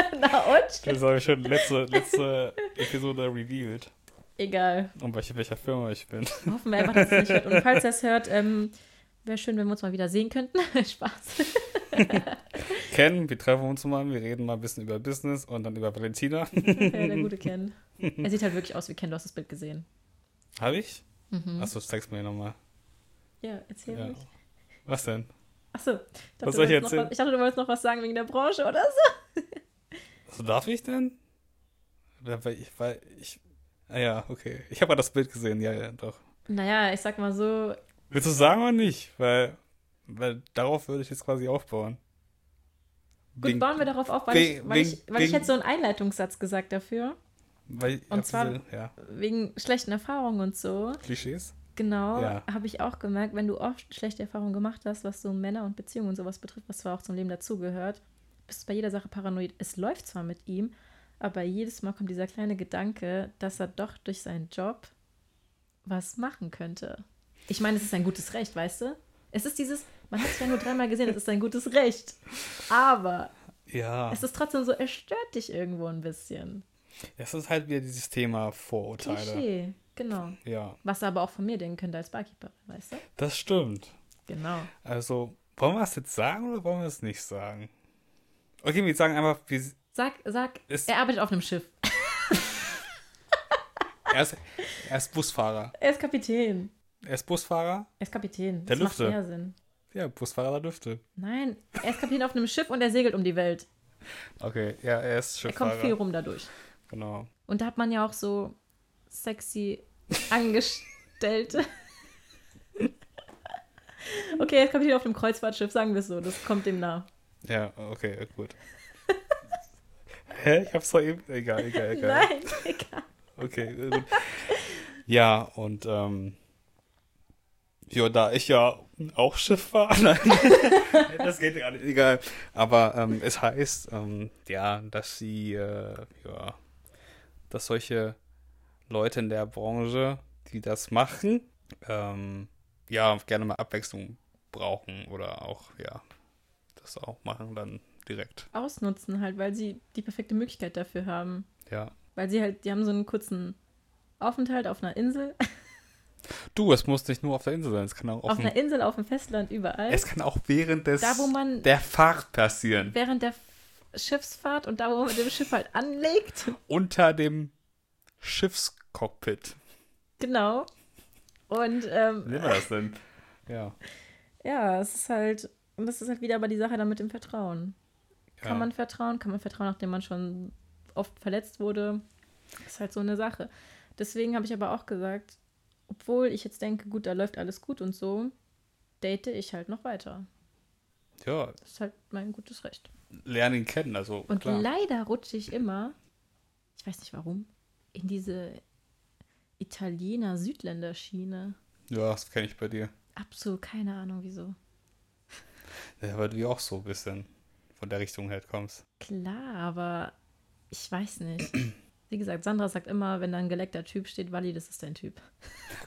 Na und? Das habe ich schon letzte, letzte Episode revealed. Egal. Und welche, welcher Firma ich bin. Hoffen wir einfach, dass es nicht hört. Und falls er es hört, ähm, Wäre schön, wenn wir uns mal wieder sehen könnten. Spaß. Ken, wir treffen uns mal, wir reden mal ein bisschen über Business und dann über Valentina. ja, der gute Ken. Er sieht halt wirklich aus wie Ken, du hast das Bild gesehen. Habe ich? Mhm. Achso, zeig's mir nochmal. Ja, erzähl Ja. ruhig. Was denn? Achso, ich dachte, Was du soll ich wolltest noch erzählen? was- ich dachte, du wolltest noch was sagen wegen der Branche oder so. So darf ich denn? Weil ich, weil ich. Ah ja, okay. Ich habe ja das Bild gesehen, ja, ja, doch. Naja, ich sag mal so, Willst du sagen oder nicht? Weil, weil darauf würde ich jetzt quasi aufbauen. gut, bauen wir darauf auf, weil, ich, weil, ich, weil ich hätte so einen Einleitungssatz gesagt dafür. Weil ich Und zwar- diese, ja, Wegen schlechten Erfahrungen und so. Klischees. Genau, Ja. habe ich auch gemerkt, wenn du oft schlechte Erfahrungen gemacht hast, was so Männer und Beziehungen und sowas betrifft, was zwar auch zum Leben dazugehört, bist du bei jeder Sache paranoid. Es läuft zwar mit ihm, aber jedes Mal kommt dieser kleine Gedanke, dass er doch durch seinen Job was machen könnte. Ich meine, es ist ein gutes Recht, weißt du? Es ist dieses, man hat es ja nur dreimal gesehen, es ist ein gutes Recht. Aber Ja. es ist trotzdem so, es stört dich irgendwo ein bisschen. Es ist halt wieder dieses Thema Vorurteile. Klischee, genau. Ja, Was er aber auch von mir denken könnte als Barkeeper, weißt du? das stimmt. Genau. Also, wollen wir es jetzt sagen oder wollen wir es nicht sagen? Okay, wir sagen einfach, wir, Sag, sag, Ist- er arbeitet auf einem Schiff. er, ist, er ist Busfahrer. Er ist Kapitän. Er ist Busfahrer? Er ist Kapitän. Der das macht Lüfte. mehr Sinn. Ja, Busfahrer der Düfte. Nein, er ist Kapitän auf einem Schiff und er segelt um die Welt. Okay, ja, er ist Er Schifffahrer. kommt viel rum dadurch. Genau. Und da hat man ja auch so sexy Angestellte. okay, er ist Kapitän auf einem Kreuzfahrtschiff, sagen wir es so. Das kommt dem nah. Ja, okay, gut. Hä? Ich hab's doch eben. Egal, egal, egal. Nein, egal. Okay, gut. Ja, und ähm, ja, da ich ja auch Schiff fahre, nein, das geht gar nicht, egal. Aber ähm, es heißt, ähm, ja, dass sie, äh, ja, dass solche Leute in der Branche, die das machen, ähm, ja, gerne mal Abwechslung brauchen oder auch, ja, das auch machen dann direkt. Ausnutzen halt, weil sie die perfekte Möglichkeit dafür haben. Ja. Weil sie halt, die haben so einen kurzen Aufenthalt auf einer Insel. Du, es muss nicht nur auf der Insel sein, es kann auch auf, Auf einer Insel, auf dem Festland, überall. es kann auch während des Da, wo man- der Fahrt passieren. während der Schiffsfahrt und da, wo man mit dem Schiff halt anlegt. Unter dem Schiffscockpit. Genau. Und ähm, Wie nennen wir das denn? Ja. ja, es ist halt, und das ist halt wieder aber die Sache dann mit dem Vertrauen. Kann ja. man vertrauen? Kann man vertrauen, nachdem man schon oft verletzt wurde? Ist halt so eine Sache. Deswegen habe ich aber auch gesagt, obwohl ich jetzt denke, gut, da läuft alles gut und so, date ich halt noch weiter. ja, Das ist halt mein gutes Recht. lernen ihn kennen, also Und klar. leider rutsche ich immer, ich weiß nicht warum, in diese Italiener-Südländer-Schiene. Ja, das kenne ich bei dir. Absolut keine Ahnung wieso. Ja, weil du ja auch so ein bisschen von der Richtung her kommst. Klar, aber ich weiß nicht. Wie gesagt, Sandra sagt immer, wenn da ein geleckter Typ steht, Wally, das ist dein Typ.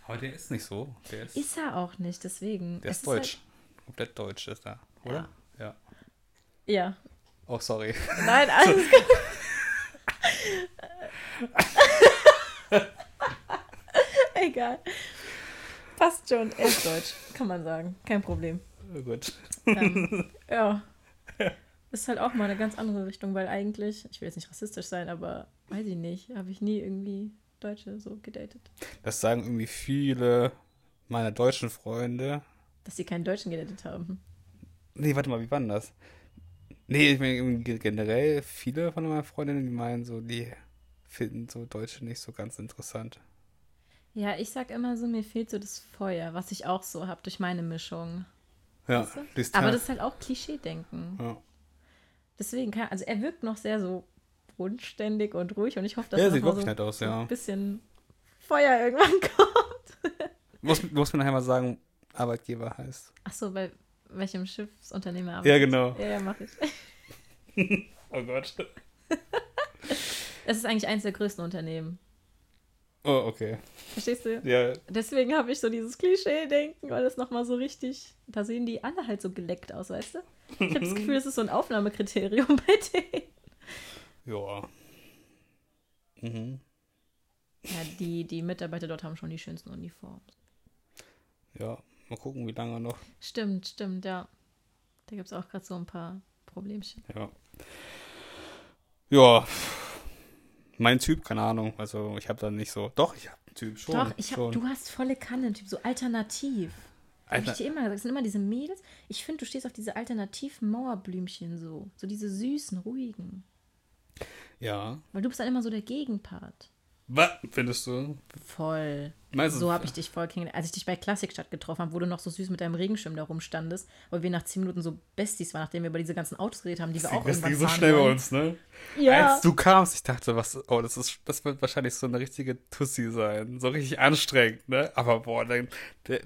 Aber der ist nicht so. Der ist, Ist er auch nicht, deswegen. der Es ist deutsch. Komplett deutsch ist er, oder? Ja. Halt, ja. Oh, sorry. Nein, alles gut. Egal. Passt schon. Er ist deutsch, kann man sagen. Kein Problem. Oh, gut. Ähm, ja. Ist halt auch mal eine ganz andere Richtung, weil eigentlich, ich will jetzt nicht rassistisch sein, aber weiß ich nicht, habe ich nie irgendwie Deutsche so gedatet. Das sagen irgendwie viele meiner deutschen Freunde. Dass sie keinen Deutschen gedatet haben. Nee, warte mal, wie war denn das? Nee, ich meine generell viele von meinen Freundinnen, die meinen so, die finden so Deutsche nicht so ganz interessant. Ja, ich sag immer so, mir fehlt so das Feuer, was ich auch so habe durch meine Mischung. Ja, Weißt du? Aber das ist halt auch Klischee-Denken. ja. Deswegen kann, also er wirkt noch sehr so bodenständig und ruhig und ich hoffe, dass Ja, noch sieht wirklich so, nett aus, ja. ein bisschen Feuer irgendwann kommt. Muss, muss mir nachher mal sagen, Arbeitgeber heißt. Ach so, bei welchem Schiffsunternehmer Ja, arbeitet? genau. Ja, ja, mach ich. Oh Gott. Es ist eigentlich eines der größten Unternehmen. Oh, okay. Verstehst du? Ja, Deswegen habe ich so dieses Klischee-Denken, weil das nochmal so richtig, da sehen die alle halt so geleckt aus, weißt du? Ich habe das Gefühl, das ist so ein Aufnahmekriterium bei denen. ja. Mhm. Ja, die, die Mitarbeiter dort haben schon die schönsten Uniformen. Ja, Mal gucken, wie lange noch. Stimmt, stimmt, ja. Da gibt es auch gerade so ein paar Problemchen. Ja. Ja. Mein Typ, keine Ahnung. Also ich habe da nicht so. Doch, ich habe einen Typ schon. Doch, ich hab, schon. du hast volle Kanne, Typ, so alternativ. Hab Alter, ich dir immer gesagt, das sind immer diese Mädels. Ich finde, du stehst auf diese alternativen Mauerblümchen so. So diese süßen, ruhigen. ja. Weil du bist dann immer so der Gegenpart. Was findest du? Voll. Meinst so habe ich dich voll kennengelernt. Als ich dich bei Klassikstadt getroffen habe, wo du noch so süß mit deinem Regenschirm da rumstandest, weil wir nach zehn Minuten so Besties waren, nachdem wir über diese ganzen Autos geredet haben, die wir auch Das irgendwann ging so schnell bei uns, ne? Ja. Als du kamst, ich dachte, was, oh, das ist, das wird wahrscheinlich so eine richtige Tussi sein. So richtig anstrengend, ne? Aber boah, dann,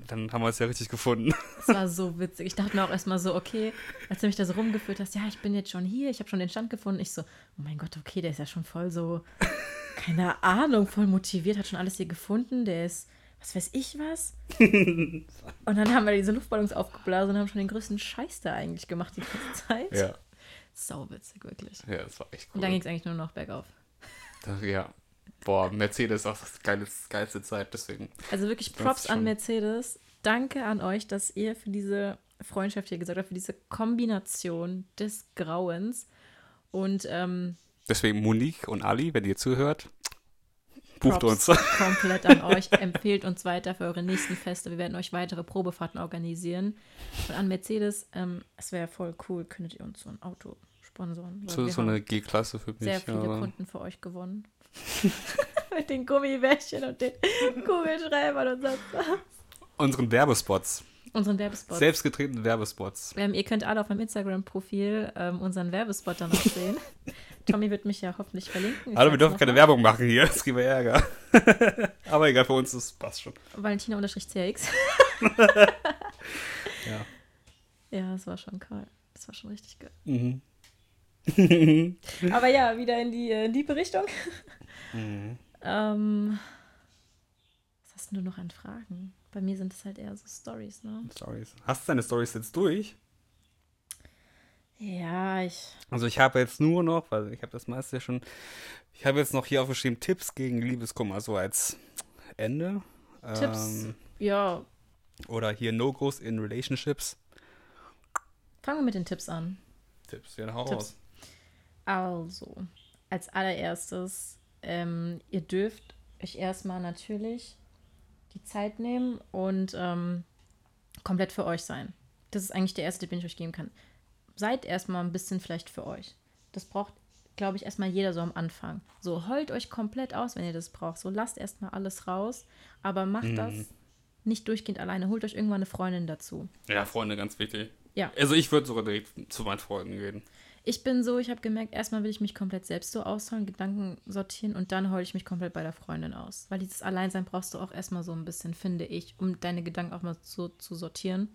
dann haben wir es ja richtig gefunden. Das war so witzig. Ich dachte mir auch erstmal so, okay, als du mich da so rumgeführt hast, ja, ich bin jetzt schon hier, ich habe schon den Stand gefunden. Ich so, oh mein Gott, okay, der ist ja schon voll so, keine Ahnung, voll motiviert, hat schon alles hier gefunden, der ist, was weiß ich was. und dann haben wir diese Luftballons aufgeblasen und haben schon den größten Scheiß da eigentlich gemacht die ganze Zeit. Ja. Sau witzig, wirklich. Ja, das war echt cool. Und dann ging es eigentlich nur noch bergauf. Ja. Boah, Mercedes auch das geile, geilste Zeit, deswegen. Also wirklich Props an Mercedes. Danke an euch, dass ihr für diese Freundschaft hier gesagt habt, für diese Kombination des Grauens. Und ähm, Deswegen Monique und Ali, wenn ihr zuhört, bucht Props uns. komplett an euch. Empfehlt uns weiter für eure nächsten Feste. Wir werden euch weitere Probefahrten organisieren. Und an Mercedes, ähm, es wäre voll cool, könntet ihr uns so ein Auto sponsoren. So, so eine G-Klasse für mich. sehr viele aber- Kunden für euch gewonnen. Mit den Gummibärchen und den Kugelschreibern und sonst was. Unseren Werbespots. Unseren Werbespot. Selbstgetretenen Werbespots. Ähm, ihr könnt alle auf meinem Instagram-Profil ähm, unseren Werbespot danach sehen. Tommy wird mich ja hoffentlich verlinken. Ich Hallo, wir dürfen keine mal. Werbung machen hier, das kriegen wir Ärger. Aber egal, für uns das passt schon. Valentina-CX. Ja. Ja, das war schon geil. Das war schon richtig geil. Mhm. Aber ja, wieder in die äh, tiefe Richtung. Mhm. ähm, was hast denn du noch an Fragen? Bei mir sind es halt eher so Stories, ne? Stories. Hast du deine Stories jetzt durch? Ja, ich. Also ich habe jetzt nur noch, weil ich habe das meiste schon, ich habe jetzt noch hier aufgeschrieben, Tipps gegen Liebeskummer, so als Ende. Tipps. Ähm, Ja, oder hier No-Gos in Relationships. fangen wir mit den Tipps an. Tipps, ja, hau Tipps. raus. Also, als allererstes, ähm, ihr dürft euch erstmal natürlich die Zeit nehmen und ähm, komplett für euch sein. Das ist eigentlich der erste Tipp, den ich euch geben kann. Seid erstmal ein bisschen vielleicht für euch. Das braucht, glaube ich, erstmal jeder so am Anfang. So, heult euch komplett aus, wenn ihr das braucht. So, lasst erstmal alles raus, aber macht das nicht durchgehend alleine. Holt euch irgendwann eine Freundin dazu. Ja, Freunde, ganz wichtig. Ja. Also ich würde sogar direkt zu meinen Freunden gehen. Ich bin so, ich habe gemerkt, erstmal will ich mich komplett selbst so ausholen, Gedanken sortieren und dann heule ich mich komplett bei der Freundin aus. Weil dieses Alleinsein brauchst du auch erstmal so ein bisschen, finde ich, um deine Gedanken auch mal so zu sortieren.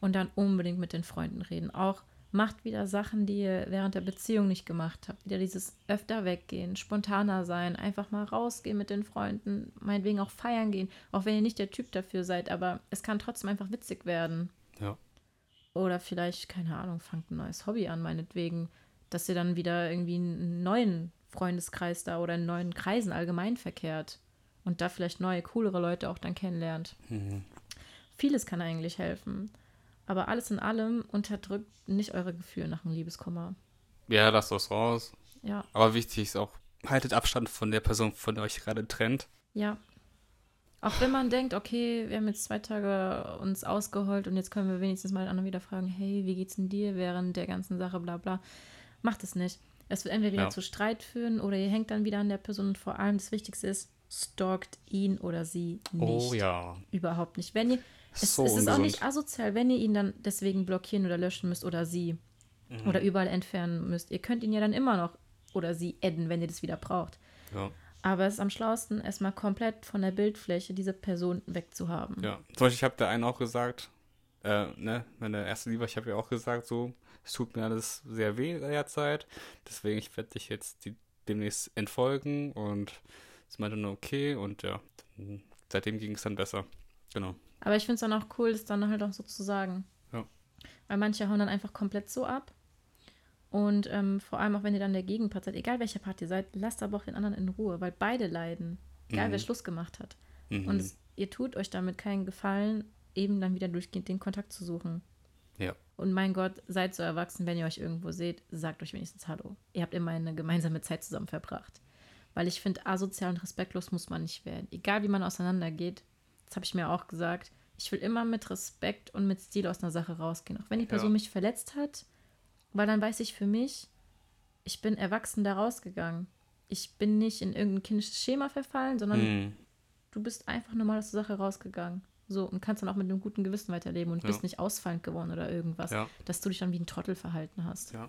Und dann unbedingt mit den Freunden reden. Auch macht wieder Sachen, die ihr während der Beziehung nicht gemacht habt. Wieder dieses öfter weggehen, spontaner sein, einfach mal rausgehen mit den Freunden, meinetwegen auch feiern gehen. Auch wenn ihr nicht der Typ dafür seid, aber es kann trotzdem einfach witzig werden. Ja. Oder vielleicht, keine Ahnung, fangt ein neues Hobby an, meinetwegen, dass ihr dann wieder irgendwie einen neuen Freundeskreis da oder in neuen Kreisen allgemein verkehrt und da vielleicht neue, coolere Leute auch dann kennenlernt. Vieles kann eigentlich helfen. Aber alles in allem unterdrückt nicht eure Gefühle nach einem Liebeskummer. Ja, lasst das raus. Ja, Aber wichtig ist auch, haltet Abstand von der Person, von der euch gerade trennt. ja. Auch wenn man denkt, okay, wir haben jetzt zwei Tage uns ausgeheult und jetzt können wir wenigstens mal den anderen wieder fragen, hey, wie geht's denn dir während der ganzen Sache, bla bla. Macht es nicht. Es wird entweder wieder Ja. zu Streit führen oder ihr hängt dann wieder an der Person und vor allem das Wichtigste ist, stalkt ihn oder sie nicht. Oh ja. Überhaupt nicht. Wenn ihr, es, So es ist auch nicht asozial, wenn ihr ihn dann deswegen blockieren oder löschen müsst oder sie Mhm. oder überall entfernen müsst. Ihr könnt ihn ja dann immer noch oder sie adden, wenn ihr das wieder braucht. Ja. Aber es ist am schlausten, erstmal komplett von der Bildfläche diese Person wegzuhaben. Ja, zum Beispiel, ich habe der einen auch gesagt, äh, ne, meine erste Liebe, ich habe ja auch gesagt, so, es tut mir alles sehr weh in der Zeit, deswegen ich werde dich jetzt die, demnächst entfolgen und es meinte nur okay und ja, dann- seitdem ging es dann besser. Genau. Aber ich finde es dann auch cool, das dann halt auch so zu sagen. Ja. Weil manche hauen dann einfach komplett so ab. Und ähm, vor allem auch wenn ihr dann der Gegenpart seid, egal welcher Part ihr seid, lasst aber auch den anderen in Ruhe, weil beide leiden. Egal Mhm. wer Schluss gemacht hat. Mhm. Und es, ihr tut euch damit keinen Gefallen, eben dann wieder durchgehend den Kontakt zu suchen. Ja. Und mein Gott, seid so erwachsen, wenn ihr euch irgendwo seht, sagt euch wenigstens Hallo. Ihr habt immer eine gemeinsame Zeit zusammen verbracht. Weil ich finde, asozial und respektlos muss man nicht werden. Egal wie man auseinandergeht, das habe ich mir auch gesagt, ich will immer mit Respekt und mit Stil aus einer Sache rausgehen. Auch wenn die Person Ja. mich verletzt hat, weil dann weiß ich für mich, ich bin erwachsen da rausgegangen. Ich bin nicht in irgendein kindisches Schema verfallen, sondern Mhm. du bist einfach normal aus der Sache rausgegangen. So, und kannst dann auch mit einem guten Gewissen weiterleben und Ja. bist nicht ausfallend geworden oder irgendwas, Ja. dass du dich dann wie ein Trottel verhalten hast. Ja.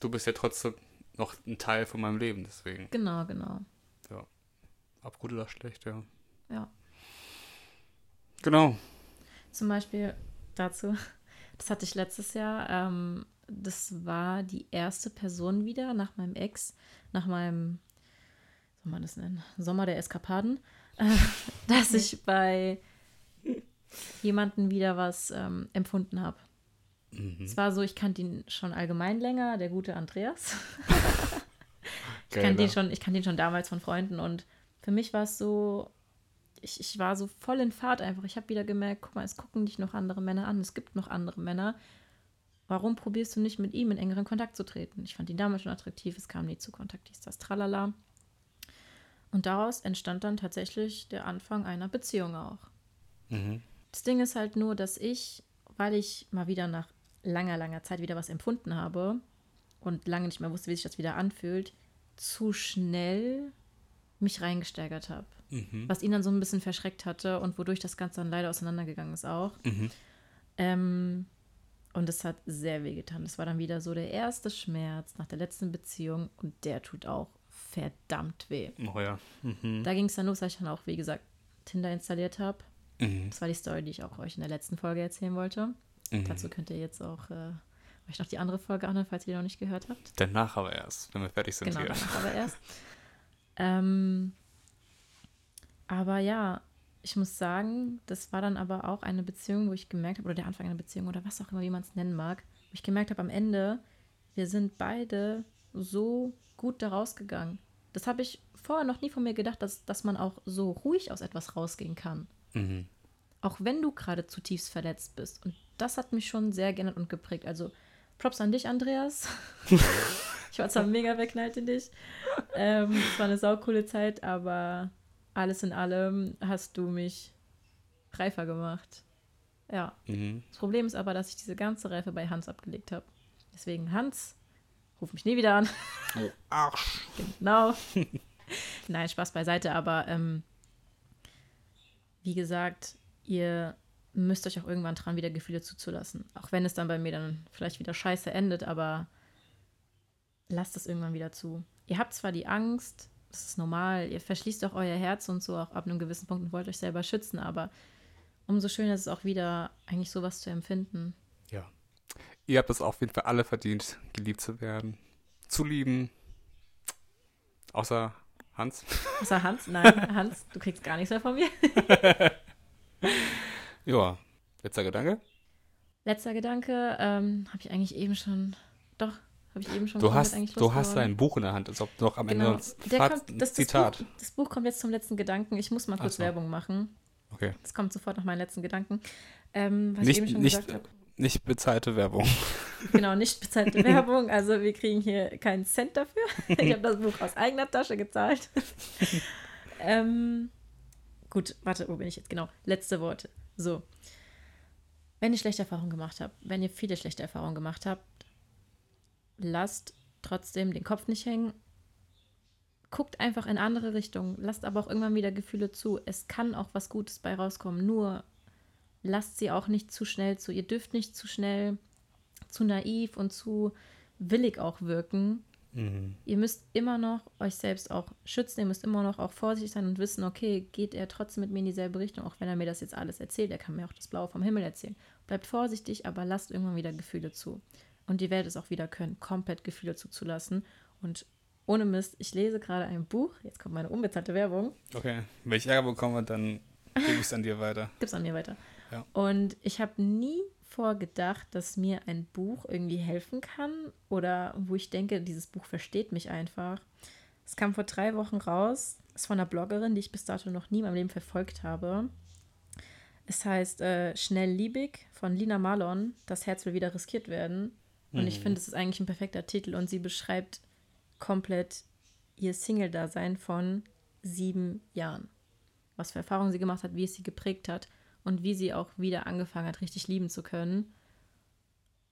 Du bist ja trotzdem noch ein Teil von meinem Leben, deswegen. Genau, genau. Ob gut oder schlecht, ja. Ja. Genau. Zum Beispiel dazu, das hatte ich letztes Jahr, ähm, das war die erste Person wieder nach meinem Ex, nach meinem, wie soll man das nennen, Sommer der Eskapaden, äh, dass ich bei jemanden wieder was ähm, empfunden habe. Mhm. Es war so, ich kannte ihn schon allgemein länger, der gute Andreas. Ich kannte ihn schon, ich kannte ihn schon damals von Freunden und für mich war es so, ich, ich war so voll in Fahrt einfach. Ich habe wieder gemerkt, guck mal, es gucken dich noch andere Männer an, es gibt noch andere Männer. Warum probierst du nicht mit ihm in engeren Kontakt zu treten? Ich fand ihn damals schon attraktiv, es kam nie zu Kontakt, hieß das Tralala. Und daraus entstand dann tatsächlich der Anfang einer Beziehung auch. Mhm. Das Ding ist halt nur, dass ich, weil ich mal wieder nach langer, langer Zeit wieder was empfunden habe und lange nicht mehr wusste, wie sich das wieder anfühlt, zu schnell mich reingesteigert habe. Mhm. Was ihn dann so ein bisschen verschreckt hatte und wodurch das Ganze dann leider auseinandergegangen ist auch. Mhm. Ähm, und es hat sehr weh getan. Das war dann wieder so der erste Schmerz nach der letzten Beziehung und der tut auch verdammt weh. Oh ja. Mhm. Da ging es dann los, als ich dann auch, wie gesagt, Tinder installiert habe. Mhm. Das war die Story, die ich auch euch in der letzten Folge erzählen wollte. Mhm. Dazu könnt ihr jetzt auch äh, euch noch die andere Folge anhören, falls ihr die noch nicht gehört habt. Danach aber erst, wenn wir fertig sind Genau, hier. danach aber erst. Ähm, aber ja, ich muss sagen, das war dann aber auch eine Beziehung, wo ich gemerkt habe, oder der Anfang einer Beziehung oder was auch immer, wie man es nennen mag, wo ich gemerkt habe, am Ende, wir sind beide so gut da rausgegangen. Das habe ich vorher noch nie von mir gedacht, dass, dass man auch so ruhig aus etwas rausgehen kann. Mhm. Auch wenn du gerade zutiefst verletzt bist. Und das hat mich schon sehr geändert und geprägt. Also Props an dich, Andreas. ich war zwar mega verknallt in dich. Ähm, es war eine saukoole Zeit, aber alles in allem hast du mich reifer gemacht. Ja. Mhm. Das Problem ist aber, dass ich diese ganze Reife bei Hans abgelegt habe. Deswegen, Hans, ruf mich nie wieder an. Oh, Arsch. Genau. Nein, Spaß beiseite, aber ähm, wie gesagt, ihr müsst euch auch irgendwann dran, wieder Gefühle zuzulassen. Auch wenn es dann bei mir dann vielleicht wieder scheiße endet, aber lasst es irgendwann wieder zu. Ihr habt zwar die Angst, das ist normal, ihr verschließt auch euer Herz und so auch ab einem gewissen Punkt und wollt euch selber schützen, aber umso schöner ist es auch wieder, eigentlich sowas zu empfinden. Ja. Ihr habt es auf jeden Fall alle verdient, geliebt zu werden. Zu lieben. Außer Hans. Außer Hans, nein, Hans, du kriegst gar nichts mehr von mir. Ja. Letzter Gedanke. Letzter Gedanke, ähm, habe ich eigentlich eben schon, doch, habe ich eben schon Du hast, eigentlich du hast ein Buch in der Hand, als ob noch am Ende Genau. Der Faz- kommt, das, das, Zitat. Buch, das Buch kommt jetzt zum letzten Gedanken. Ich muss mal kurz so. Werbung machen. Okay. Das kommt sofort nach meinen letzten Gedanken. Ähm, was Nicht- ich eben schon nicht- gesagt habe. Nicht bezahlte Werbung. Genau, nicht bezahlte Werbung. Also wir kriegen hier keinen Cent dafür. Ich habe das Buch aus eigener Tasche gezahlt. ähm, gut, warte, wo bin ich jetzt? Genau, letzte Worte. So. Wenn ihr schlechte Erfahrungen gemacht habt, wenn ihr viele schlechte Erfahrungen gemacht habt, lasst trotzdem den Kopf nicht hängen. Guckt einfach in andere Richtungen. Lasst aber auch irgendwann wieder Gefühle zu. Es kann auch was Gutes bei rauskommen. Nur lasst sie auch nicht zu schnell zu. Ihr dürft nicht zu schnell zu naiv und zu willig auch wirken. Mhm. Ihr müsst immer noch euch selbst auch schützen, ihr müsst immer noch auch vorsichtig sein und wissen, okay, geht er trotzdem mit mir in dieselbe Richtung, auch wenn er mir das jetzt alles erzählt, er kann mir auch das Blaue vom Himmel erzählen. Bleibt vorsichtig, aber lasst irgendwann wieder Gefühle zu. Und ihr werdet es auch wieder können, komplett Gefühle zuzulassen. Und ohne Mist, ich lese gerade ein Buch, jetzt kommt meine unbezahlte Werbung, Okay. Wenn ich Ärger bekomme, dann gebe ich es an dir weiter. gib's an mir weiter. Ja. Und ich habe nie vorgedacht, dass mir ein Buch irgendwie helfen kann oder wo ich denke, dieses Buch versteht mich einfach. Es kam vor drei Wochen raus, ist von einer Bloggerin, die ich bis dato noch nie in meinem Leben verfolgt habe. Es heißt äh, Schnellliebig von Lina Marlon. Das Herz will wieder riskiert werden. Und Mhm. ich finde, es ist eigentlich ein perfekter Titel und sie beschreibt komplett ihr Single-Dasein von sieben Jahren. Was für Erfahrungen sie gemacht hat, wie es sie geprägt hat und wie sie auch wieder angefangen hat, richtig lieben zu können.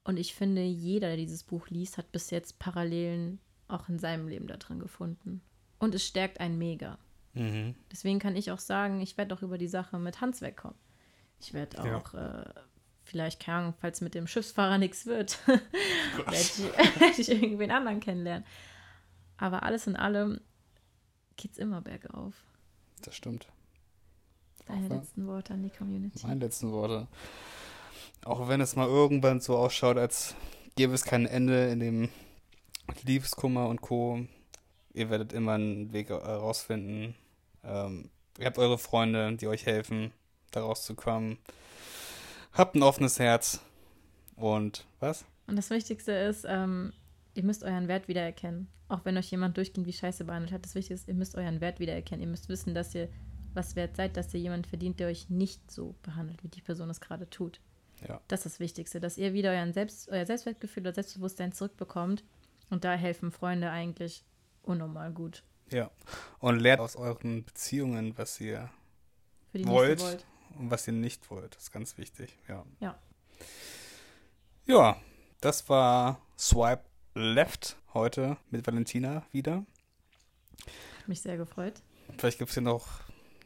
Und ich finde, jeder, der dieses Buch liest, hat bis jetzt Parallelen auch in seinem Leben da drin gefunden. Und es stärkt einen mega. Mhm. Deswegen kann ich auch sagen, ich werde auch über die Sache mit Hans wegkommen. Ich werde Ja. auch, äh, vielleicht, keine Ahnung, falls mit dem Schiffsfahrer nichts wird, werde ich, werd ich irgendwen anderen kennenlernen. Aber alles in allem geht's immer bergauf. Das stimmt. Deine Auch letzten Worte an die Community. Meine letzten Worte. Auch wenn es mal irgendwann so ausschaut, als gäbe es kein Ende in dem Liebeskummer und Co. Ihr werdet immer einen Weg herausfinden. Ähm, ihr habt eure Freunde, die euch helfen, da rauszukommen. Habt ein offenes Herz. Und was? Und das Wichtigste ist, ähm, ihr müsst euren Wert wiedererkennen. Auch wenn euch jemand durchgehend wie Scheiße behandelt hat. Das Wichtigste ist, ihr müsst euren Wert wiedererkennen. Ihr müsst wissen, dass ihr was wert seid, dass ihr jemanden verdient, der euch nicht so behandelt, wie die Person es gerade tut. Ja. Das ist das Wichtigste, dass ihr wieder euren Selbst, euer Selbstwertgefühl oder Selbstbewusstsein zurückbekommt. Und da helfen Freunde eigentlich unnormal gut. Ja. Und lernt aus euren Beziehungen, was ihr Für die Wollt. Und was ihr nicht wollt. Das ist ganz wichtig. Ja. Ja. Ja, das war Swipe Left heute mit Valentina wieder. Hat mich sehr gefreut. Vielleicht gibt es hier noch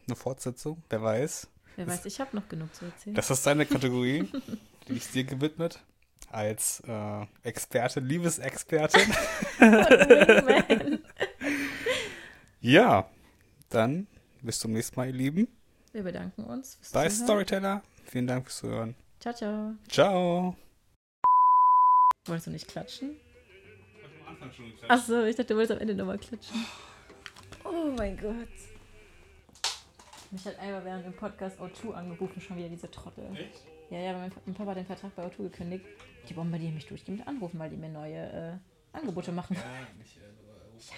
eine Fortsetzung, wer weiß. Wer weiß, ich habe noch genug zu erzählen. Das ist deine Kategorie, die ist dir gewidmet. Als äh, Experte, Liebesexpertin. Ja, dann bis zum nächsten Mal, ihr Lieben. Wir bedanken uns. Zuhören. Storyteller. Vielen Dank fürs Zuhören. Ciao, ciao. Ciao. Wolltest du nicht klatschen? Achso, ich dachte, du wolltest am Ende nochmal klatschen. Oh mein Gott. Mich hat einmal während dem Podcast O2 angerufen, schon wieder diese Trottel. Echt? Ja, ja, mein, mein Papa hat den Vertrag bei O2 gekündigt. Die bombardieren mich durchgehend mit Anrufen, weil die mir neue äh, Angebote machen. Ja, nicht, äh, Ich